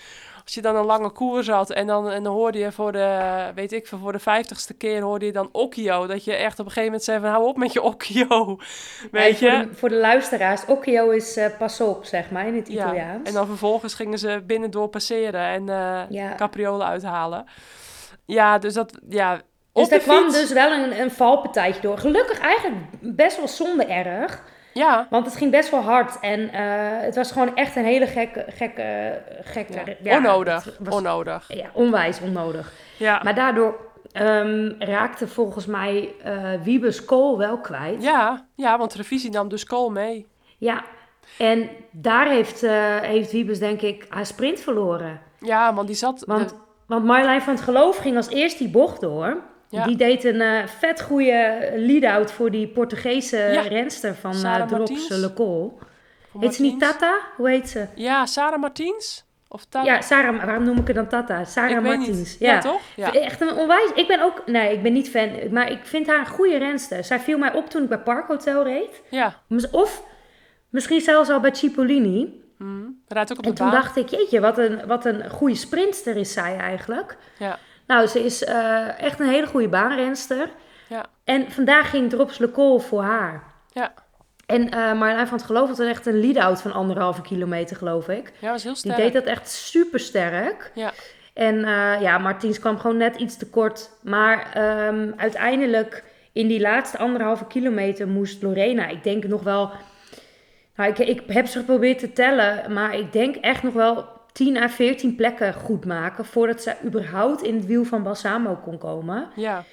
Als je dan een lange koers had en dan, en dan hoorde je voor de, weet ik veel, voor de vijftigste keer hoorde je dan Okio. Dat je echt op een gegeven moment zei van, hou op met je Okio. Weet Ja, je? Voor de, voor de luisteraars, Occhio is eh, pas op, zeg maar, in het Ja, Italiaans. en dan vervolgens gingen ze binnendoor passeren en Ja. capriolen uithalen. Ja, dus dat, ja... Dus daar kwam dus wel een, een valpartijtje door. Gelukkig eigenlijk best wel zonde erg. Ja, Want het ging best wel hard. En eh, het was gewoon echt een hele gekke... gekke, gekke ja. ja, onnodig, was- onnodig. Ja, onwijs onnodig. Ja. Maar daardoor ehm, raakte volgens mij eh Wiebes Kool wel kwijt. Ja, ja, want de revisie nam dus Kool mee. Ja. En daar heeft, eh, heeft Wiebes denk ik haar sprint verloren. Ja, want die zat... Want, de- want Marjolein van het Geloof ging als eerst die bocht door. Ja. Die deed een eh, vet goede lead-out voor die Portugese Ja. renster van uh, Drops Martins. Le Col. Heet ze niet. Tata? Hoe heet ze? Ja, Sarah Martins? Of Tata? Ja, Sarah, waarom noem ik haar dan Tata? Sarah ik Martins. niet. Ja, toch? Ja. Echt een onwijs. Ik ben ook, nee, ik ben niet fan, maar ik vind haar een goede renster. Zij viel mij op toen ik bij Park Hotel reed. Ja. Of misschien zelfs al bij Cipollini. Rijdt ook op En de toen baan. dacht ik, jeetje, wat een, wat een goede sprinter is zij eigenlijk. Ja. Nou, ze is eh, echt een hele goede baanrenster. Ja. En vandaag ging Drops Le Col voor haar. Ja. En eh Marjolein van het Geloof had echt een lead-out van anderhalve kilometer, geloof ik. Ja, was heel Die sterk. deed dat echt super sterk. Ja. En uh, ja, Martins kwam gewoon net iets te kort. Maar ehm, uiteindelijk in die laatste anderhalve kilometer moest Lorena, ik denk nog wel... Nou, ik, ik heb ze geprobeerd te tellen, maar ik denk echt nog wel 10 à 14 plekken goed maken... voordat ze überhaupt in het wiel van Balsamo kon komen. Ja.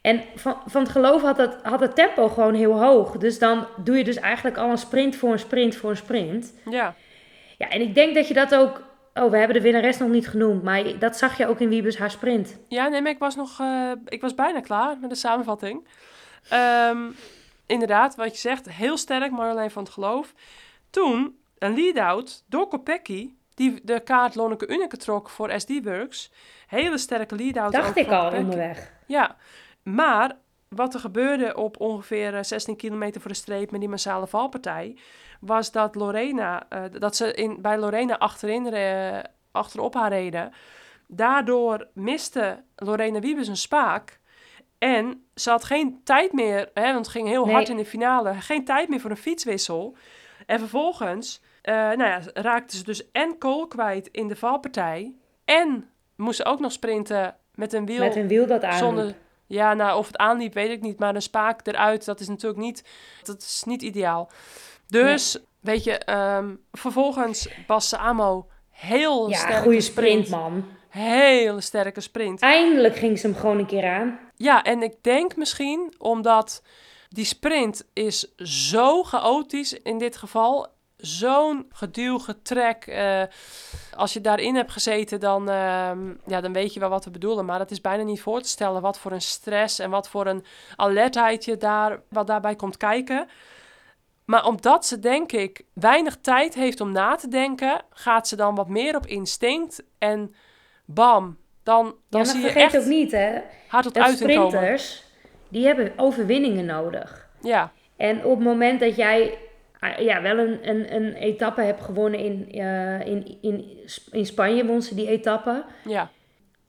En van, van het geloof had het, had het tempo gewoon heel hoog. Dus dan doe je dus eigenlijk al een sprint voor een sprint voor een sprint. Ja. Ja, en ik denk dat je dat ook... Oh, we hebben de winnares nog niet genoemd. Maar dat zag je ook in Wiebes haar sprint. Ja, nee, maar ik was nog... Uh, ik was bijna klaar met de samenvatting. Um, inderdaad, wat je zegt, heel sterk Marjolein van het geloof. Toen een lead-out door Kopecky, die de kaart Lonneke Unneke trok voor SD Works. Hele sterke lead-out. Dacht ik al onderweg. Ja, maar wat er gebeurde op ongeveer 16 kilometer voor de streep met die massale valpartij, was dat Lorena, uh, dat ze in, bij Lorena achterin, uh, achterop haar reden. Daardoor miste Lorena Wiebes een spaak. En ze had geen tijd meer, hè, want het ging heel hard in de finale, geen tijd meer voor een fietswissel. En vervolgens uh, nou ja, raakte ze dus en kool kwijt in de valpartij. En moest ze ook nog sprinten met een wiel. Met een wiel dat aan. Zonder, ja, nou, of het aanliep, weet ik niet. Maar een spaak eruit, dat is natuurlijk niet, dat is niet ideaal. Dus, weet je, um, vervolgens Bas Samo heel ja, sterk. goede sprint, man. Hele sterke sprint. Eindelijk ging ze hem gewoon een keer aan. Ja, en ik denk misschien omdat die sprint is zo chaotisch in dit geval. Zo'n geduw, getrek. Uh, als je daarin hebt gezeten, dan, ehm, ja, dan weet je wel wat we bedoelen. Maar het is bijna niet voor te stellen wat voor een stress en wat voor een alertheid je daar, wat daarbij komt kijken. Maar omdat ze, denk ik, weinig tijd heeft om na te denken, gaat ze dan wat meer op instinct. En bam, dan, dan ja, zie je echt... ook niet, hè. Hard tot sprinters, die hebben overwinningen nodig. Ja. En op het moment dat jij Ja, wel een, een, een etappe heb gewonnen in, uh, in, in, in Spanje, won ze die etappe. Ja.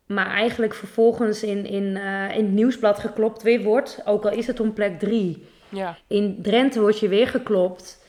Maar eigenlijk vervolgens in, in, uh, in het nieuwsblad geklopt weer wordt, ook al is het om plek drie. Ja. In Drenthe word je weer geklopt.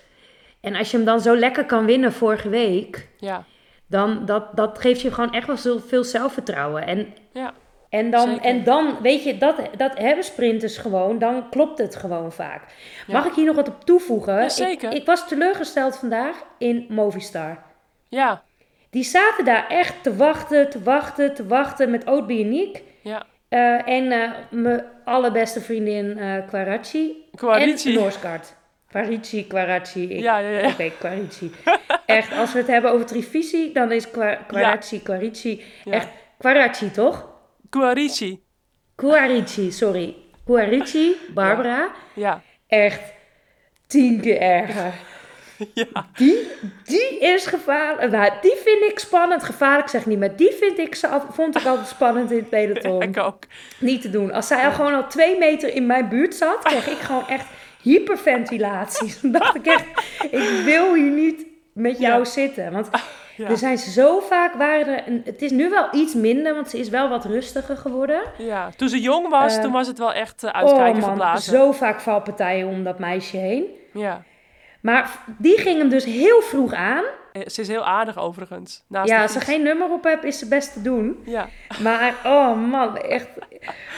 En als je hem dan zo lekker kan winnen vorige week, ja. dan dat, dat geeft je gewoon echt wel veel zelfvertrouwen. En ja. En dan, en dan, weet je, dat, dat hebben sprinters gewoon, dan klopt het gewoon vaak. Mag ik hier nog wat op toevoegen? Ja, zeker. Ik, ik, was teleurgesteld vandaag in Movistar. Ja. Die zaten daar echt te wachten, te wachten, te wachten met Oud Bioniek. Ja. Uh, en uh, mijn allerbeste vriendin uh, Quaraci. Quarici. En Noorskart. Quarici, Quaraci. Ja, ja, ja. Oké, okay, Quarici. echt, als we het hebben over Trivisi, dan is Quaraci, Quarici. Echt, Quaraci, toch? Guarici. Guarici, sorry. Guarici, Barbara. Ja. Echt tien keer erger. Ja. Die, die is gevaarlijk. Nou, die vind ik spannend. Gevaarlijk zeg ik niet, maar die vind ik, vond ik altijd spannend in het peloton. ik ook. Niet te doen. Als zij al gewoon al twee meter in mijn buurt zat, kreeg ik gewoon echt hyperventilaties. Dan dacht ik echt, ik wil hier niet met jou zitten. Want er zijn zo vaak, waren er, het is nu wel iets minder, want ze is wel wat rustiger geworden. Ja, toen ze jong was, uh, toen was het wel echt uh, uitkijken oh man, zo vaak valpartijen om dat meisje heen. Ja. Maar die ging hem dus heel vroeg aan. Eh, ze is heel aardig overigens. Naast ja, als ze geen nummer op hebt, is ze best te doen. Ja. Maar, oh man, echt.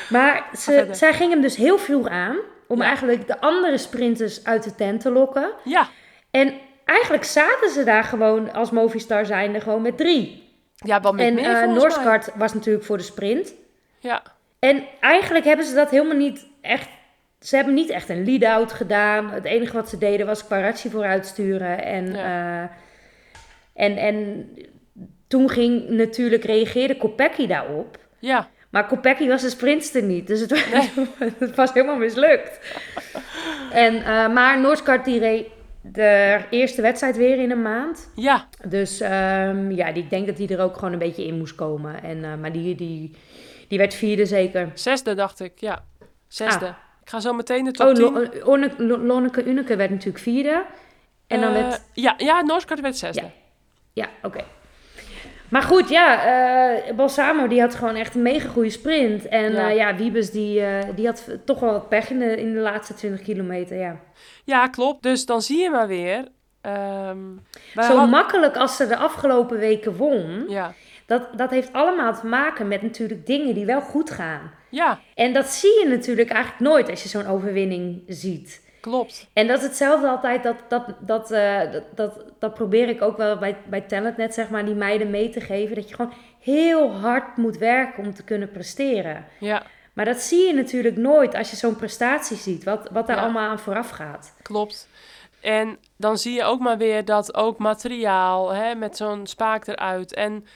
Maar ze, zij ging hem dus heel vroeg aan. Om eigenlijk de andere sprinters uit de tent te lokken. Ja. En eigenlijk zaten ze daar gewoon als Movistar zijnde gewoon met drie. Ja, wel met en, meer En uh, was natuurlijk voor de sprint. Ja. En eigenlijk hebben ze dat helemaal niet echt... Ze hebben niet echt een lead-out gedaan. Het enige wat ze deden was Quaracci vooruitsturen. En, ja. uh, en, en toen ging natuurlijk, reageerde Kopecky daarop. Ja. Maar Kopecky was de sprintster niet. Dus het, was, het was helemaal mislukt. en, uh, maar Noorskart die reed de eerste wedstrijd weer in een maand. Ja. Dus um, ja, die, ik denk dat die er ook gewoon een beetje in moest komen. En, uh, maar die, die, die werd vierde zeker. Zesde dacht ik, ja. Zesde. Ah. Ik ga zo meteen de top oh, 10. Lonneke Uneke werd natuurlijk vierde. En dan uh, werd... Ja, ja Nooskart werd zesde. Ja, ja oké. Okay. Maar goed, ja, uh, Balsamo die had gewoon echt een mega goede sprint. En ja, uh, ja Wiebes die, uh, die had toch wel wat pech in de, in de laatste 20 kilometer, ja. Ja, klopt. Dus dan zie je maar weer. Um, Zo had... makkelijk als ze de afgelopen weken won. Ja. Dat, dat heeft allemaal te maken met natuurlijk dingen die wel goed gaan. Ja, En dat zie je natuurlijk eigenlijk nooit als je zo'n overwinning ziet. Klopt. En dat is hetzelfde altijd, dat, dat, dat, eh, dat, dat, dat probeer ik ook wel bij, bij Talentnet, zeg maar, die meiden mee te geven. Dat je gewoon heel hard moet werken om te kunnen presteren. Ja, Maar dat zie je natuurlijk nooit als je zo'n prestatie ziet, wat, wat daar Ja. allemaal aan vooraf gaat. klopt. En dan zie je ook maar weer dat ook materiaal hè, met zo'n spaak eruit. En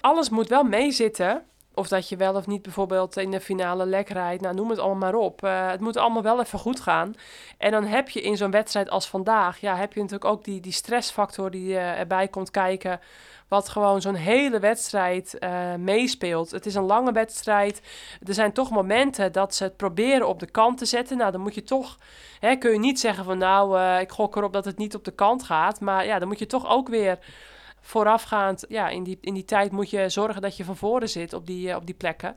alles moet wel meezitten. Of dat je wel of niet bijvoorbeeld in de finale lek rijdt. Nou, noem het allemaal maar op. Eh, het moet allemaal wel even goed gaan. En dan heb je in zo'n wedstrijd als vandaag... Ja, heb je natuurlijk ook die, die stressfactor die eh, erbij komt kijken... Wat gewoon zo'n hele wedstrijd eh, meespeelt. Het is een lange wedstrijd. Er zijn toch momenten dat ze het proberen op de kant te zetten. Nou, dan moet je toch... Hè, kun je niet zeggen van nou, ik gok erop dat het niet op de kant gaat. Maar ja, dan moet je toch ook weer voorafgaand... Ja, in die, in die tijd moet je zorgen dat je van voren zit op die, eh, op die plekken.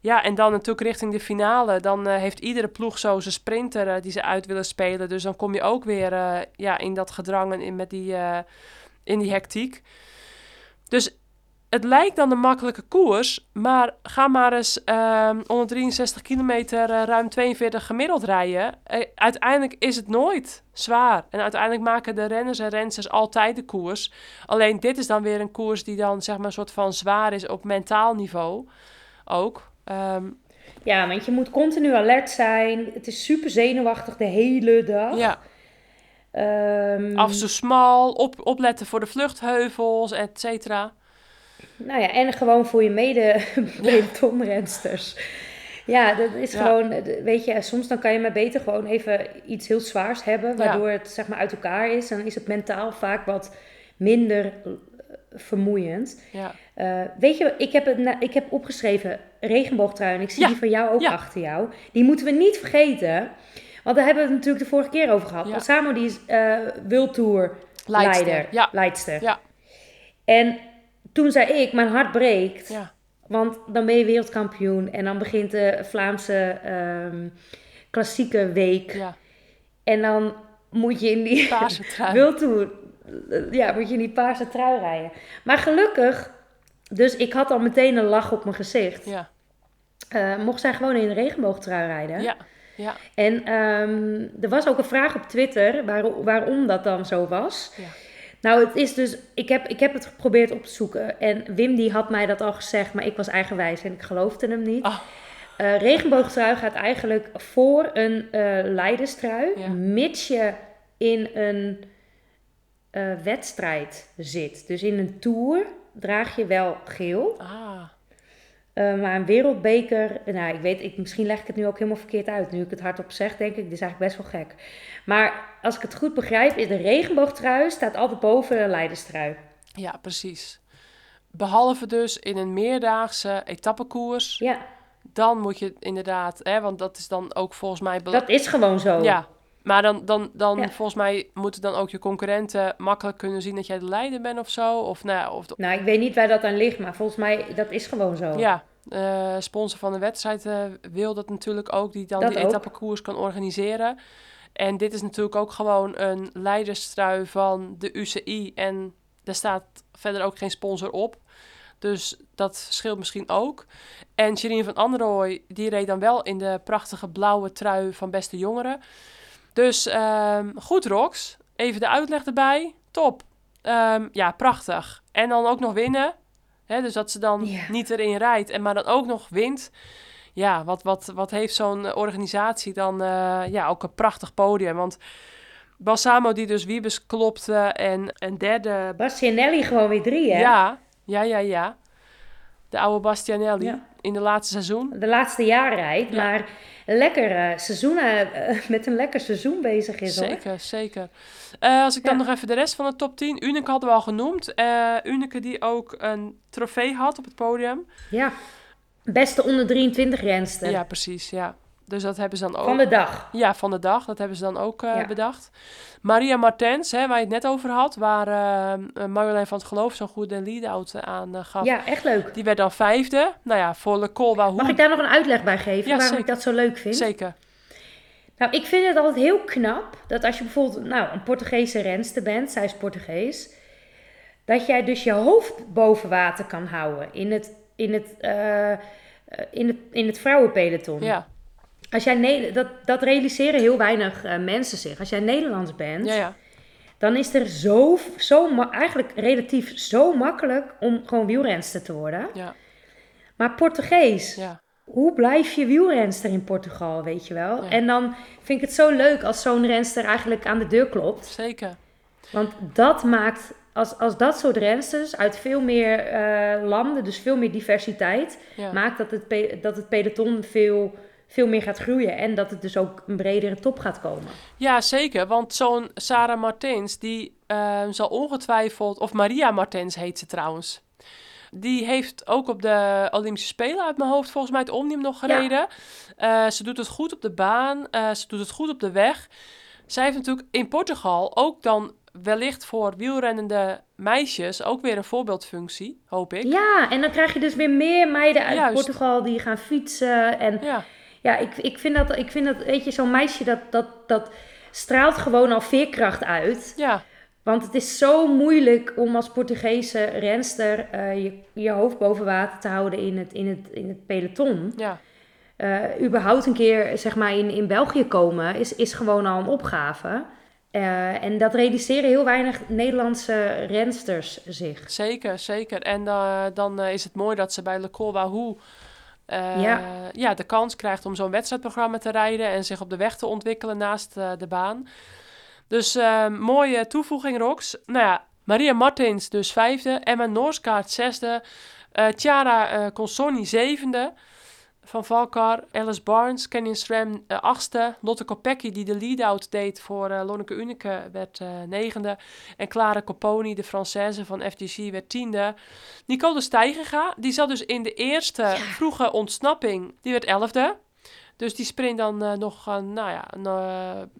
Ja, en dan natuurlijk richting de finale. Dan eh, heeft iedere ploeg zo zijn sprinter eh, die ze uit willen spelen. Dus dan kom je ook weer ja, in dat gedrang en in, met die, in die hectiek. Dus het lijkt dan een makkelijke koers. Maar ga maar eens ehm 163 kilometer eh, ruim 42 gemiddeld rijden. Eh, uiteindelijk is het nooit zwaar. En uiteindelijk maken de renners en rensters altijd de koers. Alleen dit is dan weer een koers die dan zeg maar een soort van zwaar is op mentaal niveau. Ook. Ehm, Ja, want je moet continu alert zijn. Het is super zenuwachtig de hele dag. ja, Ehm, af en toe smal, op, opletten voor de vluchtheuvels, et cetera. Nou ja, en gewoon voor je mede pelotonrensters. Ja, dat is Ja. gewoon, eh, weet je, soms dan kan je maar beter gewoon even iets heel zwaars hebben, waardoor het zeg maar uit elkaar is. Dan is het mentaal vaak wat minder eh, vermoeiend. Ja, Eh, weet je, ik heb, het ik heb opgeschreven regenboogtrui en ik zie die van jou ook achter jou. Die moeten we niet vergeten, want daar hebben we het natuurlijk de vorige keer over gehad. Ja. Samo die is eh Wildtour Leidster, leider, ja. leidster. Ja. En toen zei ik, mijn hart breekt. ja, Want dan ben je wereldkampioen en dan begint de Vlaamse ehm, klassieke week. ja. En dan moet je in die Paarse trui. wildtour, ja, moet je in die paarse trui rijden. Maar gelukkig, dus ik had al meteen een lach op mijn gezicht. Ja, eh, mocht zij gewoon in een regenboogtrui rijden. ja, ja. En ehm, er was ook een vraag op Twitter waar- waarom dat dan zo was. Ja. Nou, het is dus, ik heb, ik heb het geprobeerd op te zoeken. En Wim die had mij dat al gezegd, maar ik was eigenwijs en ik geloofde hem niet. Eh, regenboogtrui gaat eigenlijk voor een eh leiderstrui, Ja. mits je in een eh, wedstrijd zit. Dus in een tour draag je wel geel. Ah, maar een wereldbeker, nou ik weet, ik, misschien leg ik het nu ook helemaal verkeerd uit. Nu ik het hardop zeg, denk ik, dit is eigenlijk best wel gek. Maar als ik het goed begrijp, is de regenboogtrui staat altijd boven de leiderstrui. ja, precies. Behalve dus in een meerdaagse etappekoers, Ja, dan moet je inderdaad, hè, want dat is dan ook volgens mij dat is gewoon zo. Ja, maar dan, dan, dan Ja. volgens mij moeten dan ook je concurrenten makkelijk kunnen zien dat jij de leider bent of zo. Of, nou, ja, of, Nou, ik weet niet waar dat aan ligt, maar volgens mij, dat is gewoon zo. ja, eh, sponsor van de wedstrijd eh, wil dat natuurlijk ook, die dan Dat die etappekoers kan organiseren. En dit is natuurlijk ook gewoon een leiderstrui van de UCI en daar staat verder ook geen sponsor op. Dus dat scheelt misschien ook. En Sherine van Androoy, die reed dan wel in de prachtige blauwe trui van Beste Jongeren. Dus ehm, goed, Rox. Even de uitleg erbij. Top. Ehm, ja, prachtig. En dan ook nog winnen. Hè, dus dat ze dan niet erin rijdt, en maar dan ook nog wint. Ja, wat, wat, wat heeft zo'n organisatie dan eh, ja, ook een prachtig podium. Want Balsamo die dus Wiebes klopte en een derde... Bastianelli gewoon weer drie, hè? Ja, ja, ja, ja. De oude Bastianelli Ja. in de laatste seizoen. De laatste jaren rijdt, Ja. maar lekker eh, seizoen, eh, met een lekker seizoen bezig is, hoor. Zeker, zeker. Eh, als ik dan Ja. nog even de rest van de top 10. Unike hadden we al genoemd. Unike die ook een trofee had op het podium. Ja. Beste onder 23 renster Ja, precies, ja. Dus dat hebben ze dan ook. van de dag. Ja, van de dag. Dat hebben ze dan ook eh, Ja. bedacht. Maria Martens, hè, waar je het net over had, waar eh, Marjolein van het Geloof zo'n goede lead-out aan gaf. Ja, echt leuk. Die werd dan vijfde. Nou ja, voor Le Col Wahoo. Mag ik daar nog een uitleg bij geven Ja, waarom zeker. ik dat zo leuk vind? Zeker. Nou, ik vind het altijd heel knap dat als je bijvoorbeeld nou, een Portugese renster bent, zij is Portugees, dat jij dus je hoofd boven water kan houden in het, in het, uh, in het, in het vrouwenpeloton. Ja. Als jij dat, dat realiseren heel weinig uh, mensen zich. Als jij Nederlands bent, ja, ja. dan is er zo, zo eigenlijk relatief zo makkelijk om gewoon wielrenster te worden. Ja. Maar Portugees, Ja. hoe blijf je wielrenster in Portugal, weet je wel? En dan vind ik het zo leuk als zo'n renster eigenlijk aan de deur klopt. Zeker. Want dat maakt, als, als dat soort rensters uit veel meer eh, landen, dus veel meer diversiteit, Ja. maakt dat het, pe- dat het peloton veel, veel meer gaat groeien. En dat het dus ook een bredere top gaat komen. Ja, zeker. Want zo'n Sarah Martins, die eh, zal ongetwijfeld... Of Maria Martens heet ze trouwens. Die heeft ook op de Olympische Spelen uit mijn hoofd volgens mij het Omnium nog Ja. gereden. Eh, ze doet het goed op de baan. eh, ze doet het goed op de weg. Zij heeft natuurlijk in Portugal ook dan wellicht voor wielrennende meisjes ook weer een voorbeeldfunctie, hoop ik. Ja, en dan krijg je dus weer meer meiden uit Juist. Portugal die gaan fietsen. En Ja, ja, ik, ik vind dat, ik vind dat weet je, zo'n meisje dat, dat, dat straalt gewoon al veerkracht uit. ja, Want het is zo moeilijk om als Portugese renster eh, je, je hoofd boven water te houden in het, in het, in het peloton. ja. Eh, überhaupt een keer zeg maar, in, in België komen is, is gewoon al een opgave. Eh, en dat realiseren heel weinig Nederlandse rensters zich. Zeker, zeker. En eh, dan eh, is het mooi dat ze bij Le Col Wahoo Ja. ja, de kans krijgt om zo'n wedstrijdprogramma te rijden en zich op de weg te ontwikkelen naast de baan. Dus mooie toevoeging, Rox. Nou ja, Maria Martins dus vijfde, Emma Noorskaart zesde, Chiara eh Consonni zevende, Van Valkar, Alice Barnes, Canyon Stram eh, achtste, Lotte Kopecky die de lead-out deed voor eh Lonneke Unike werd eh, negende en Clara Copponi, de Française van FDC, werd tiende. Nicole Stijgenga, die zat dus in de eerste vroege ontsnapping, die werd elfde. Dus die sprint dan nog, nou ja,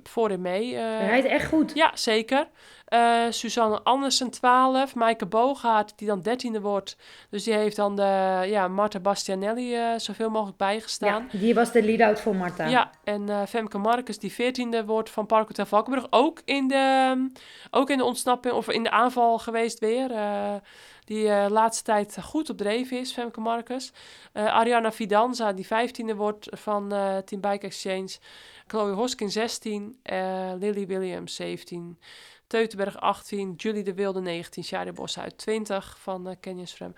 voorin mee. Hij rijdt echt goed. Ja, zeker. Eh, Suzanne Andersen 12, Maaike Bogaert die dan 13e wordt. Dus die heeft dan de ja, Marta Bastianelli eh, zoveel mogelijk bijgestaan. Ja, die was de lead-out voor Marta. Ja, en eh, Femke Marcus die 14e wordt van Park Hotel Valkenburg. Ook in, de, ook in de ontsnapping of in de aanval geweest weer. die laatste tijd goed op dreven is, Femke Marcus. Ariana Fidanza die 15e wordt van Team Bike Exchange. Chloe Hoskin 16. eh Lily Williams 17. Teutenberg 18, Julie de Wilde 19, Shari Bos uit 20 van Swim.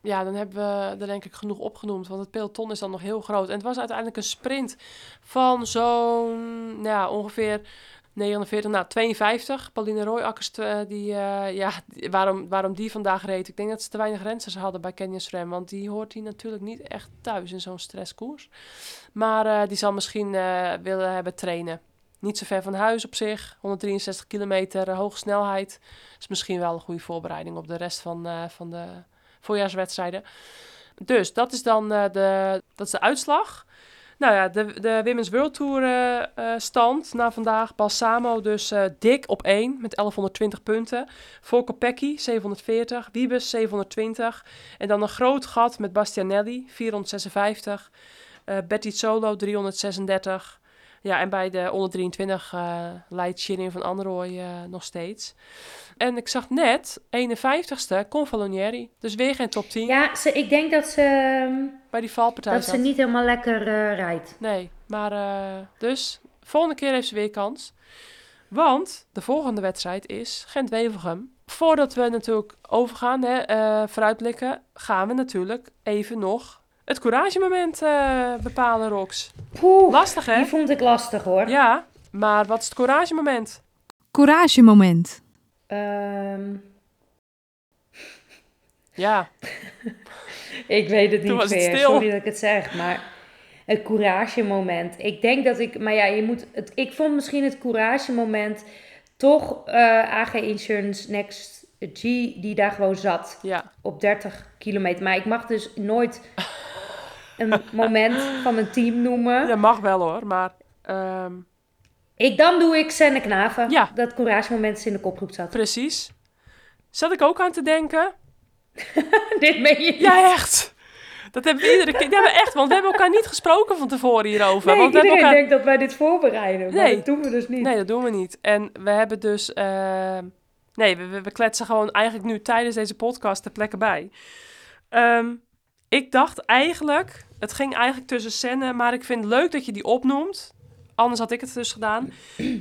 Ja, dan hebben we er denk ik genoeg opgenoemd, want het peloton is dan nog heel groot. En het was uiteindelijk een sprint van zo'n, nou ja, ongeveer 49, nou 52. Pauline Royakkers, eh, die, eh, ja, waarom, waarom die vandaag reed. Ik denk dat ze te weinig rensters hadden bij Canyon Swim, want die hoort hier natuurlijk niet echt thuis in zo'n stresskoers. Maar die zal misschien willen hebben trainen. Niet zo ver van huis op zich. 163 kilometer eh, hoge snelheid. Is misschien wel een goede voorbereiding op de rest van, eh, van de voorjaarswedstrijden. Dus dat is dan eh, de, dat is de uitslag. Nou ja, de, de Women's World Tour stand na vandaag. Balsamo dus dik op 1 met 1120 punten. Kopecky 740, Wiebes 720. En dan een groot gat met Bastianelli 456. eh Betty Solo 336. Ja, en bij de onder 23 eh leidt Shirin van Anrooy eh, nog steeds. En ik zag net, 51ste, Confalonieri. Dus weer geen top 10 Ja, ze, ik denk dat ze, ehm, bij die valpartij dat ze niet helemaal lekker eh, rijdt. Nee, maar dus volgende keer heeft ze weer kans. Want de volgende wedstrijd is Gent-Wevelgem. Voordat we natuurlijk overgaan, hè, vooruitblikken, gaan we natuurlijk even nog het couragemoment eh bepalen, Rox. Poeh, Lastig, hè? die vond ik lastig hoor. Ja, maar wat is het couragemoment? Couragemoment. Ehm, Ja, ik weet het Toen niet was het meer. stil. Sorry dat ik het zeg, maar het couragemoment. Ik denk dat ik, maar ja, je moet het. Ik vond misschien het couragemoment toch eh AG Insurance Next G die daar gewoon zat ja, op 30 kilometer. Maar ik mag dus nooit een moment van een team noemen. dat mag wel hoor, maar ehm, Ik, dan doe ik Senne Knaven. Ja. Dat couragemoment is in de kopgroep zat. precies. Zat ik ook aan te denken? Dit meen je niet. Ja, echt. Dat hebben we iedere keer. Ja, maar echt, want we hebben elkaar niet gesproken van tevoren hierover. Nee, want we iedereen elkaar... denkt dat wij dit voorbereiden. Maar Nee. dat doen we dus niet. Nee, dat doen we niet. En we hebben dus. eh, Nee, we, we, kletsen gewoon eigenlijk nu tijdens deze podcast ter plekke bij. Ehm, ik dacht eigenlijk, het ging eigenlijk tussen scène, maar ik vind het leuk dat je die opnoemt. Anders had ik het dus gedaan.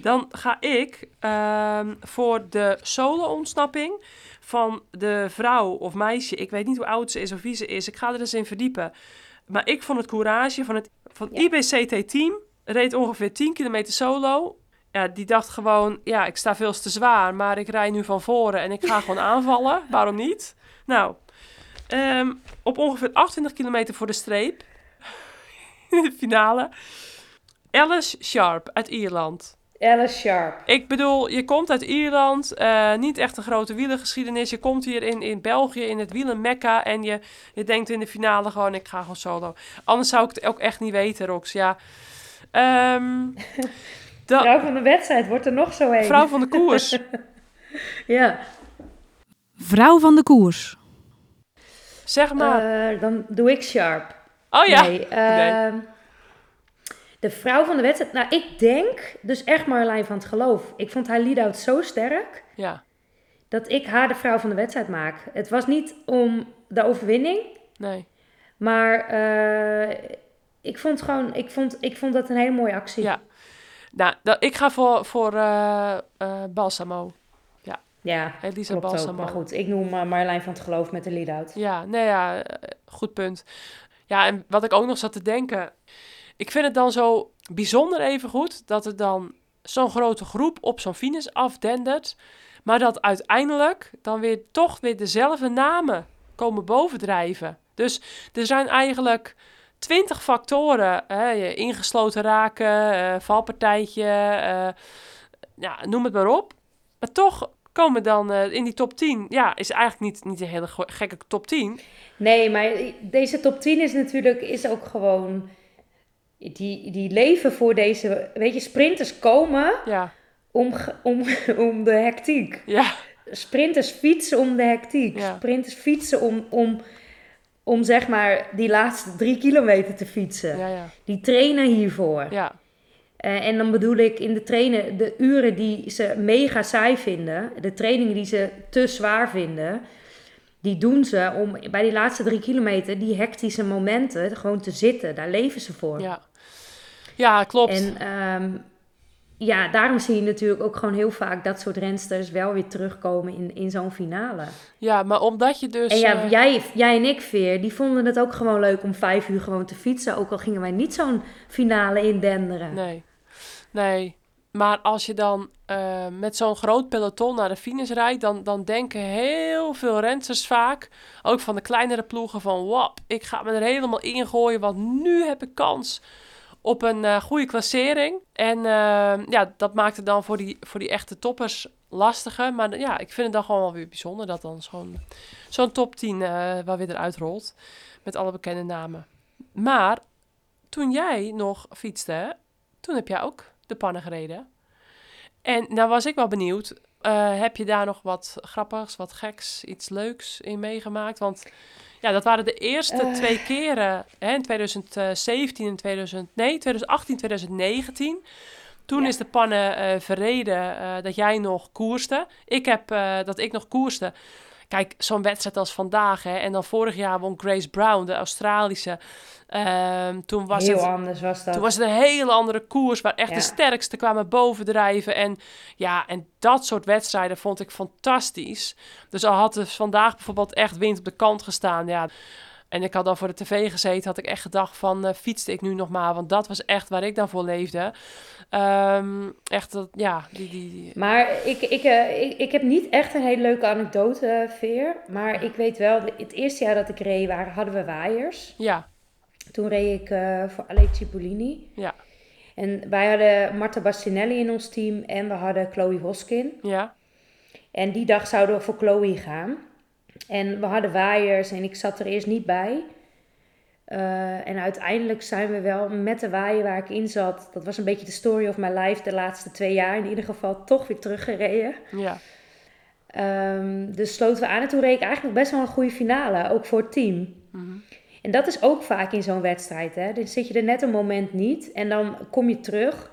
Dan ga ik ehm, voor de solo-ontsnapping van de vrouw of meisje. Ik weet niet hoe oud ze is of wie ze is. Ik ga er eens in verdiepen. Maar ik vond het courage van het van IBCT-team. Reed ongeveer 10 kilometer solo. Ja, die dacht gewoon, ja, ik sta veel te zwaar, maar ik rij nu van voren en ik ga gewoon aanvallen. Waarom niet? Nou, ehm, op ongeveer 28 kilometer voor de streep, in de finale, Alice Sharp uit Ierland. Alice Sharp. Ik bedoel, je komt uit Ierland, uh, niet echt een grote wielengeschiedenis. Je komt hier in, in België, in het wielen Mekka. En je, je denkt in de finale gewoon, ik ga gewoon solo. Anders zou ik het ook echt niet weten, Rox. Ja. Um, de, vrouw van de wedstrijd, wordt er nog zo een. Vrouw van de koers. ja. Vrouw van de koers. Zeg maar. Uh, dan doe ik Sharp. Oh ja. Nee, uh, nee. De vrouw van de wedstrijd. Nou, ik denk dus echt Marjolein van het Geloof. Ik vond haar lead-out zo sterk. Ja. Dat ik haar de vrouw van de wedstrijd maak. Het was niet om de overwinning. Nee. Maar uh, ik vond gewoon, ik vond, ik vond dat een hele mooie actie. Ja. Nou, dat, ik ga voor, voor uh, Balsamo. Ja. Elisa Balsamo. Maar goed, ik noem Marjolein van het Geloof met de lead-out. Ja, nee ja, goed punt. Ja, en wat ik ook nog zat te denken ik vind het dan zo bijzonder even goed dat er dan zo'n grote groep op zo'n finish afdendert. Maar dat uiteindelijk dan weer toch weer dezelfde namen komen bovendrijven. Dus er zijn eigenlijk twintig factoren. Hè, ingesloten raken, uh, valpartijtje, uh, ja, noem het maar op. Maar toch komen dan uh, in die top 10. Ja, is eigenlijk niet, niet een hele gekke top 10. Nee, maar deze top 10 is natuurlijk is ook gewoon die, die leven voor deze, weet je, sprinters komen ja. om, om, om de hectiek. Ja. Sprinters fietsen om de hectiek. Ja. Sprinters fietsen om, om, om zeg maar die laatste drie kilometer te fietsen. Ja, ja. Die trainen hiervoor. Ja. Uh, en dan bedoel ik in de trainen de uren die ze mega saai vinden, de trainingen die ze te zwaar vinden, die doen ze om bij die laatste drie kilometer, die hectische momenten, gewoon te zitten. Daar leven ze voor. Ja, ja klopt. En um, ja, daarom zie je natuurlijk ook gewoon heel vaak dat soort rensters wel weer terugkomen in, in zo'n finale. Ja, maar omdat je dus... En ja, uh... jij, jij en ik, Veer, die vonden het ook gewoon leuk om vijf uur gewoon te fietsen. Ook al gingen wij niet zo'n finale indenderen. Nee, nee. Maar als je dan uh, met zo'n groot peloton naar de finish rijdt, dan, dan denken heel veel rensters vaak, ook van de kleinere ploegen, van wap, ik ga me er helemaal in gooien, want nu heb ik kans op een uh, goede klassering. En uh, ja, dat maakt het dan voor die, voor die echte toppers lastiger. Maar ja, ik vind het dan gewoon wel weer bijzonder dat dan zo'n zo'n top 10 wel weer eruit rolt. Met alle bekende namen. Maar toen jij nog fietste, toen heb jij ook de pannen gereden. En nou was ik wel benieuwd, uh, heb je daar nog wat grappigs, wat geks, iets leuks in meegemaakt? Want ja, dat waren de eerste uh. twee keren hè, in 2017 en 2000, nee, 2018, 2019. Toen ja. is de pannen uh, verreden dat jij nog koerste. Ik heb dat ik nog koerste. Kijk, zo'n wedstrijd als vandaag, hè, en dan vorig jaar won Grace Brown, de Australische. Um, toen was Heel het, anders was dat. Toen was het een hele andere koers, waar echt ja. de sterkste kwamen bovendrijven. En ja, en dat soort wedstrijden vond ik fantastisch. Dus al had er vandaag bijvoorbeeld echt wind op de kant gestaan, ja... En ik had dan voor de tv gezeten, had ik echt gedacht van, uh, fietste ik nu nog maar? Want dat was echt waar ik dan voor leefde. Um, echt, dat, ja. Die, die, die... Maar ik, ik, uh, ik, ik heb niet echt een hele leuke anekdote, Veer. Maar ik weet wel, het eerste jaar dat ik reed, waren, hadden we waaiers. Ja. Toen reed ik uh, voor Ale Cipollini. Ja. En wij hadden Marta Bastinelli in ons team en we hadden Chloe Hoskin. Ja. En die dag zouden we voor Chloe gaan. En we hadden waaiers en ik zat er eerst niet bij. Uh, en uiteindelijk zijn we wel met de waaier waar ik in zat. Dat was een beetje de story of my life de laatste twee jaar. In ieder geval toch weer teruggereden. Ja. Um, dus sloten we aan en toen reed ik eigenlijk best wel een goede finale. Ook voor het team. Mm -hmm. En dat is ook vaak in zo'n wedstrijd. Hè? Dan zit je er net een moment niet. En dan kom je terug.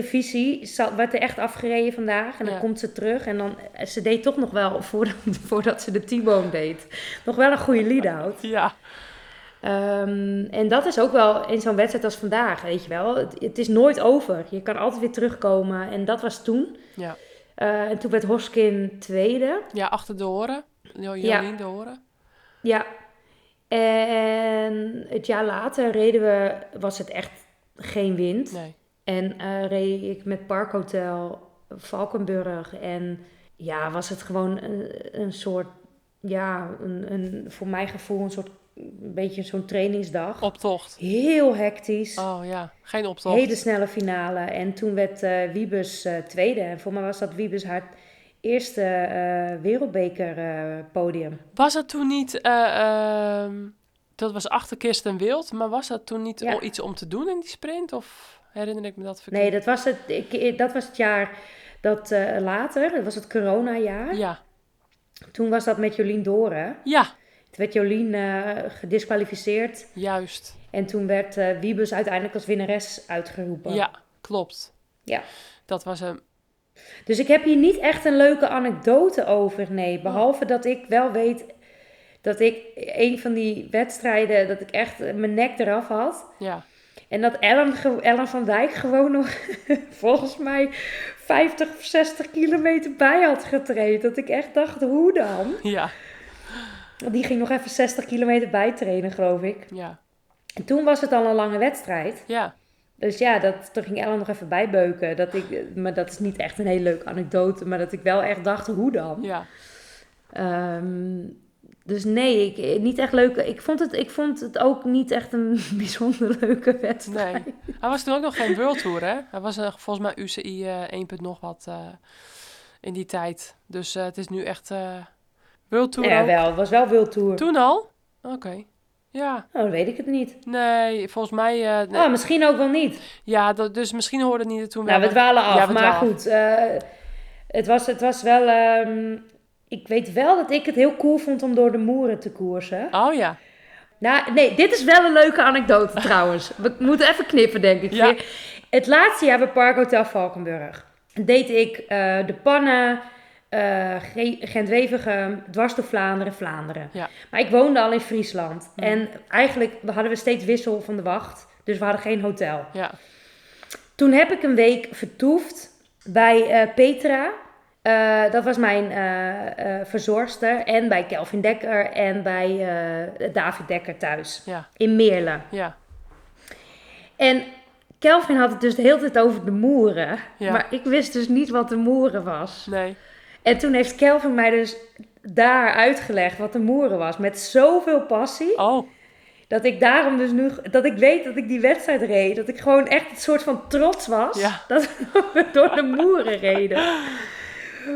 Trevisie werd er echt afgereden vandaag. En dan Ja. komt ze terug. En dan, eh, ze deed toch nog wel, voordat, voordat ze de T-bone deed, nog wel een goede lead-out. Ja, Ehm, en dat is ook wel in zo'n wedstrijd als vandaag, weet je wel. Het, het is nooit over. Je kan altijd weer terugkomen. En dat was toen. ja. Eh, en toen werd Hoskin tweede. ja achter de horen. Jo- Ja. Jolien de horen. Ja. En het jaar later reden we, was het echt geen wind. Nee. En eh, reed ik met Parkhotel Valkenburg. En ja, was het gewoon een, een soort, ja, een, een, voor mijn gevoel een soort, een beetje zo'n trainingsdag. Optocht. Heel hectisch. Oh ja, geen optocht. Hele snelle finale. En toen werd eh Wiebes eh, tweede. En voor mij was dat Wiebes haar eerste eh wereldbeker eh, podium. Was dat toen niet... eh, ehm, dat was achter Kirsten Wild, maar was dat toen niet Ja. iets om te doen in die sprint? Of herinner ik me dat verkeerd? Nee, dat was het, ik, dat was het jaar dat eh, later, dat was het coronajaar. Ja, Toen was dat met Jolien Doren. ja, Toen werd Jolien eh, gedisqualificeerd. juist. En toen werd eh Wiebes uiteindelijk als winnares uitgeroepen. Ja, klopt. Ja. Dat was hem. Dus ik heb hier niet echt een leuke anekdote over, nee. Behalve dat ik wel weet dat ik een van die wedstrijden, dat ik echt mijn nek eraf had. Ja, En dat Ellen, Ellen van Dijk gewoon nog volgens mij 50 of 60 kilometer bij had getraind. Dat ik echt dacht, hoe dan? ja, Die ging nog even 60 kilometer bijtrainen, geloof ik. ja, En toen was het al een lange wedstrijd. ja. Dus ja, dat, toen ging Ellen nog even bijbeuken. Dat ik, maar dat is niet echt een hele leuke anekdote. Maar dat ik wel echt dacht, hoe dan? ja. Ehm, dus nee, ik, niet echt leuk. Ik vond, het, ik vond het ook niet echt een bijzonder leuke wedstrijd. Nee. Hij was toen ook nog geen World Tour, hè? Hij was eh, volgens mij UCI eh 1 punt nog wat eh, in die tijd. Dus eh, het is nu echt eh World Tour Ja, ook. wel. Het was wel World Tour. Toen al? Oké. Ja, Oh, dan weet ik het niet. nee, volgens mij... eh, nee. Oh, misschien ook wel niet. Ja, dat, dus misschien hoorde het niet er toen Nou, we dwalen af. Ja, we maar dwalen goed, eh, het, was, het was wel... ehm, ik weet wel dat ik het heel cool vond om door de moeren te koersen. Oh ja, Nou, nee, dit is wel een leuke anekdote trouwens. We moeten even knippen, denk ik. Ja. Het laatste jaar bij Parkhotel Valkenburg deed ik eh, de pannen, Gent-Wevergem, dwars door Vlaanderen, Vlaanderen. Ja. Maar ik woonde al in Friesland. Hmm. En eigenlijk hadden we steeds wissel van de wacht. Dus we hadden geen hotel. ja, Toen heb ik een week vertoefd bij eh, Petra. Eh, dat was mijn eh, verzorgster. En bij Kelvin Dekker en bij David Dekker thuis. ja, In Meerlen. ja. En Kelvin had het dus de hele tijd over de moeren. Ja. Maar ik wist dus niet wat de moeren was. Nee, En toen heeft Kelvin mij dus daar uitgelegd wat de moeren was. Met zoveel passie. oh, Dat ik daarom dus nu... Dat ik weet dat ik die wedstrijd reed. Dat ik gewoon echt een soort van trots was. Ja. Dat we door de moeren reden.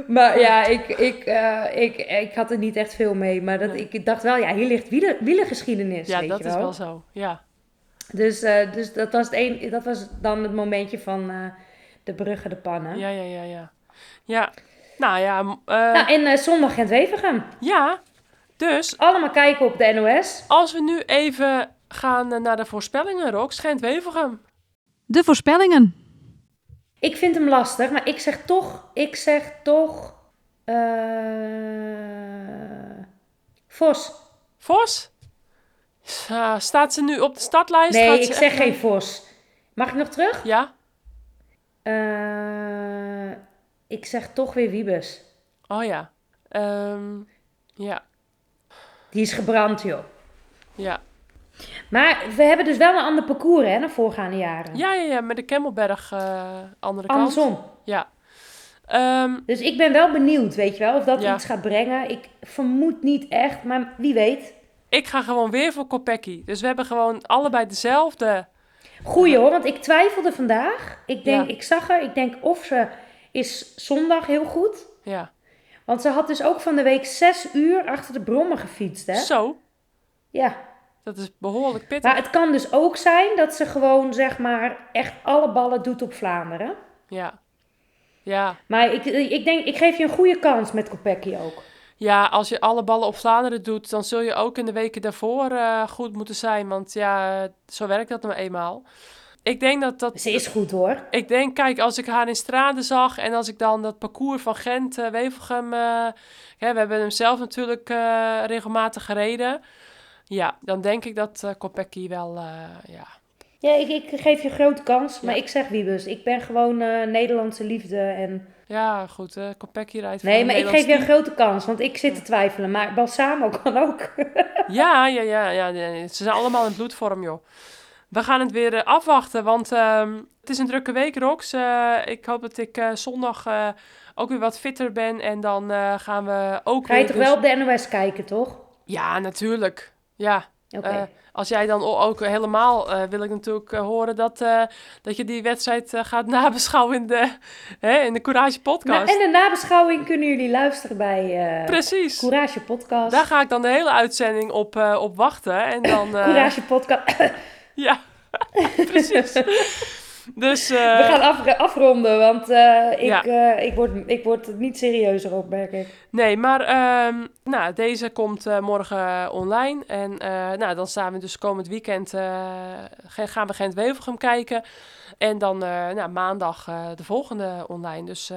Maar ja, ik, ik, eh, ik, ik had er niet echt veel mee. Maar dat, Nee. ik dacht wel, ja, hier ligt wielen, wielengeschiedenis. ja, weet dat je is wel. wel zo. Ja, Dus, eh, dus dat, was het een, dat was dan het momentje van eh, de bruggen, de pannen. ja, ja, ja, ja. Ja, nou ja, eh, Nou, en eh, zondag Gent-Wevergem. ja. Dus Allemaal kijken op de NOS. als we nu even gaan naar de voorspellingen, Rox, Gent-Wevergem. De voorspellingen. Ik vind hem lastig, maar ik zeg toch, ik zeg toch, eh, Vos. Vos? Staat ze nu op de startlijst? Nee, ik ze zeg geen? Vos. Mag ik nog terug? Ja? Eh, ik zeg toch weer Wiebes. Oh ja. Ehm, ja, Die is gebrand, joh. ja. Maar we hebben dus wel een ander parcours, hè, dan voorgaande jaren. Ja, ja, ja, met de Kemmelberg eh andere kant. Andersom. Ja. Ehm, Dus ik ben wel benieuwd, weet je wel, of dat Ja. iets gaat brengen. Ik vermoed niet echt, maar wie weet. ik ga gewoon weer voor Kopecky. Dus we hebben gewoon allebei dezelfde. Goeie hoor, want ik twijfelde vandaag. Ik, denk, Ja. ik zag haar, ik denk of ze is zondag heel goed. Ja. Want ze had dus ook van de week zes uur achter de brommen gefietst, hè? Zo, Ja. Dat is behoorlijk pittig. Maar het kan dus ook zijn dat ze gewoon, zeg maar, echt alle ballen doet op Vlaanderen. Ja. Ja. Maar ik, ik denk, ik geef je een goede kans met Kopecky ook. Ja, als je alle ballen op Vlaanderen doet, dan zul je ook in de weken daarvoor eh, goed moeten zijn. Want ja, zo werkt dat nou eenmaal. Ik denk dat dat... Ze is goed hoor. Ik denk, kijk, als ik haar in Strade zag en als ik dan dat parcours van Gent, uh, Wevelgem... Uh, ja, we hebben hem zelf natuurlijk regelmatig gereden. Ja, dan denk ik dat uh, Kopecky wel, ja... Ja, ik, ik, geef je grote kans, maar ik zeg Wiebes. Ik ben gewoon Nederlandse liefde en... Ja, goed, uh, Kopecky rijdt Nee, maar ik geef je een grote kans, want ik zit te twijfelen. Maar Balsamo kan ook. ja, ja, ja, ja. Ze zijn allemaal in bloedvorm, joh. We gaan het weer afwachten, want uh, het is een drukke week, Rox. Uh, ik hoop dat ik zondag ook weer wat fitter ben en dan gaan we ook Ga je weer... toch wel op de NOS kijken, toch? Ja, natuurlijk. Ja. Oké. als jij dan ook helemaal wil ik natuurlijk horen dat, dat je die wedstrijd gaat nabeschouwen in de, hè, in de Courage podcast. Nou, en de nabeschouwing kunnen jullie luisteren bij Precies. Courage podcast. Daar ga ik dan de hele uitzending op, op wachten. En dan, Courage podcast. Ja, precies. Dus, uh, We gaan af, afronden, want uh, ik, ja. uh, ik, word, ik word niet serieuzer op, merk ik. Nee, maar um, nou, deze komt morgen online. En nou, dan staan we dus komend weekend, gaan we Gent-Wevelgem kijken. En dan nou, maandag de volgende online. Dus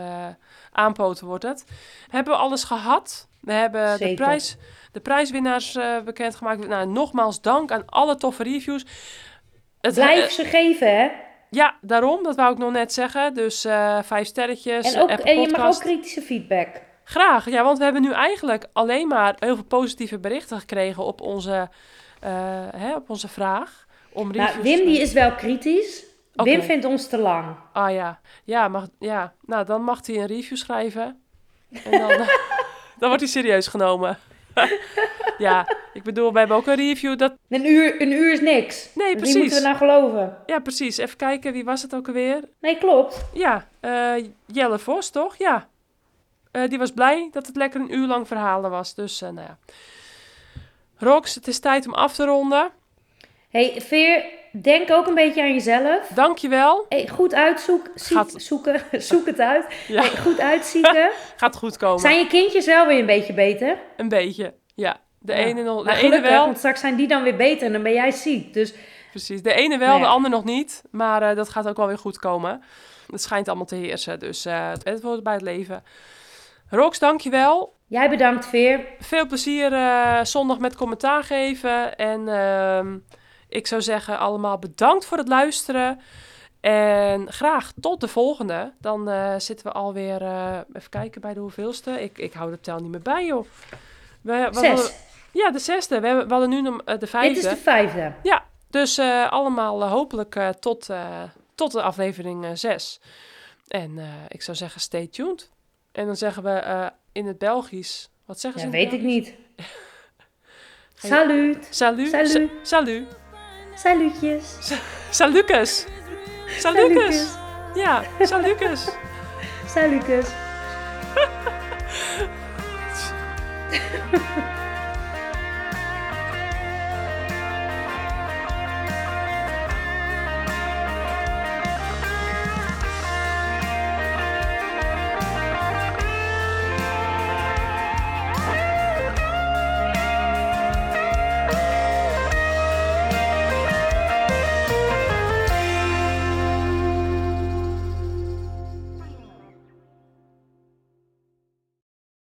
aanpoten wordt het. Hebben we alles gehad? We hebben Zeker. de prijs de prijswinnaars bekendgemaakt. Nou, nogmaals dank aan alle toffe reviews. Het, Blijf ze geven, hè? Ja, daarom. Dat wou ik nog net zeggen. Dus uh, vijf sterretjes. En, ook, en je mag ook kritische feedback. Graag, ja. Want we hebben nu eigenlijk alleen maar heel veel positieve berichten gekregen op onze, hè, op onze vraag. Om nou, Wim die is wel kritisch. Okay. Wim vindt ons te lang. Ah ja. Ja, mag, ja. Nou, dan mag hij een review schrijven. En dan, dan wordt hij serieus genomen. ja, ik bedoel, we hebben ook een review dat... Een uur, een uur is niks. Nee, precies. Wie moeten we nou geloven? Ja, precies. Even kijken, wie was het ook alweer? Nee, klopt. Ja, uh, Jelle Vos, toch? Ja. Uh, die was blij dat het lekker een uur lang verhalen was. Dus, uh, nou ja. Rox, het is tijd om af te ronden. hey, Veer, denk ook een beetje aan jezelf. Dankjewel. Hey, goed uitzoeken. Gaat... Zoeken, zoek het uit. Ja. Hey, goed uitzieken. Gaat goed komen. Zijn je kindjes wel weer een beetje beter? Een beetje, ja. De ja. ene, nog, de nou, ene wel. Want straks zijn die dan weer beter en dan ben jij ziek. Dus... Precies. De ene wel, nee. de ander nog niet. Maar uh, dat gaat ook wel weer goed komen. Het schijnt allemaal te heersen. Dus uh, het wordt bij het leven. Rox, dankjewel. Jij bedankt, Veer. Veel plezier uh, zondag met commentaar geven. En ehm, ik zou zeggen allemaal bedankt voor het luisteren. En graag tot de volgende. Dan uh, zitten we alweer, uh, even kijken bij de hoeveelste. Ik, ik hou de tel niet meer bij, joh. We, we Zes. Hadden, ja, de zesde. We, hebben, we hadden nu uh, de vijfde. Dit is de vijfde. Ja, dus allemaal hopelijk tot, tot de aflevering zes. En ik zou zeggen, stay tuned. En dan zeggen we in het Belgisch... Wat zeggen ja, ze in weet ik niet. Salut. Salut. Salut. Salut. Salutjes. Salutjes. Salutjes. Ja, salutjes. Salutjes.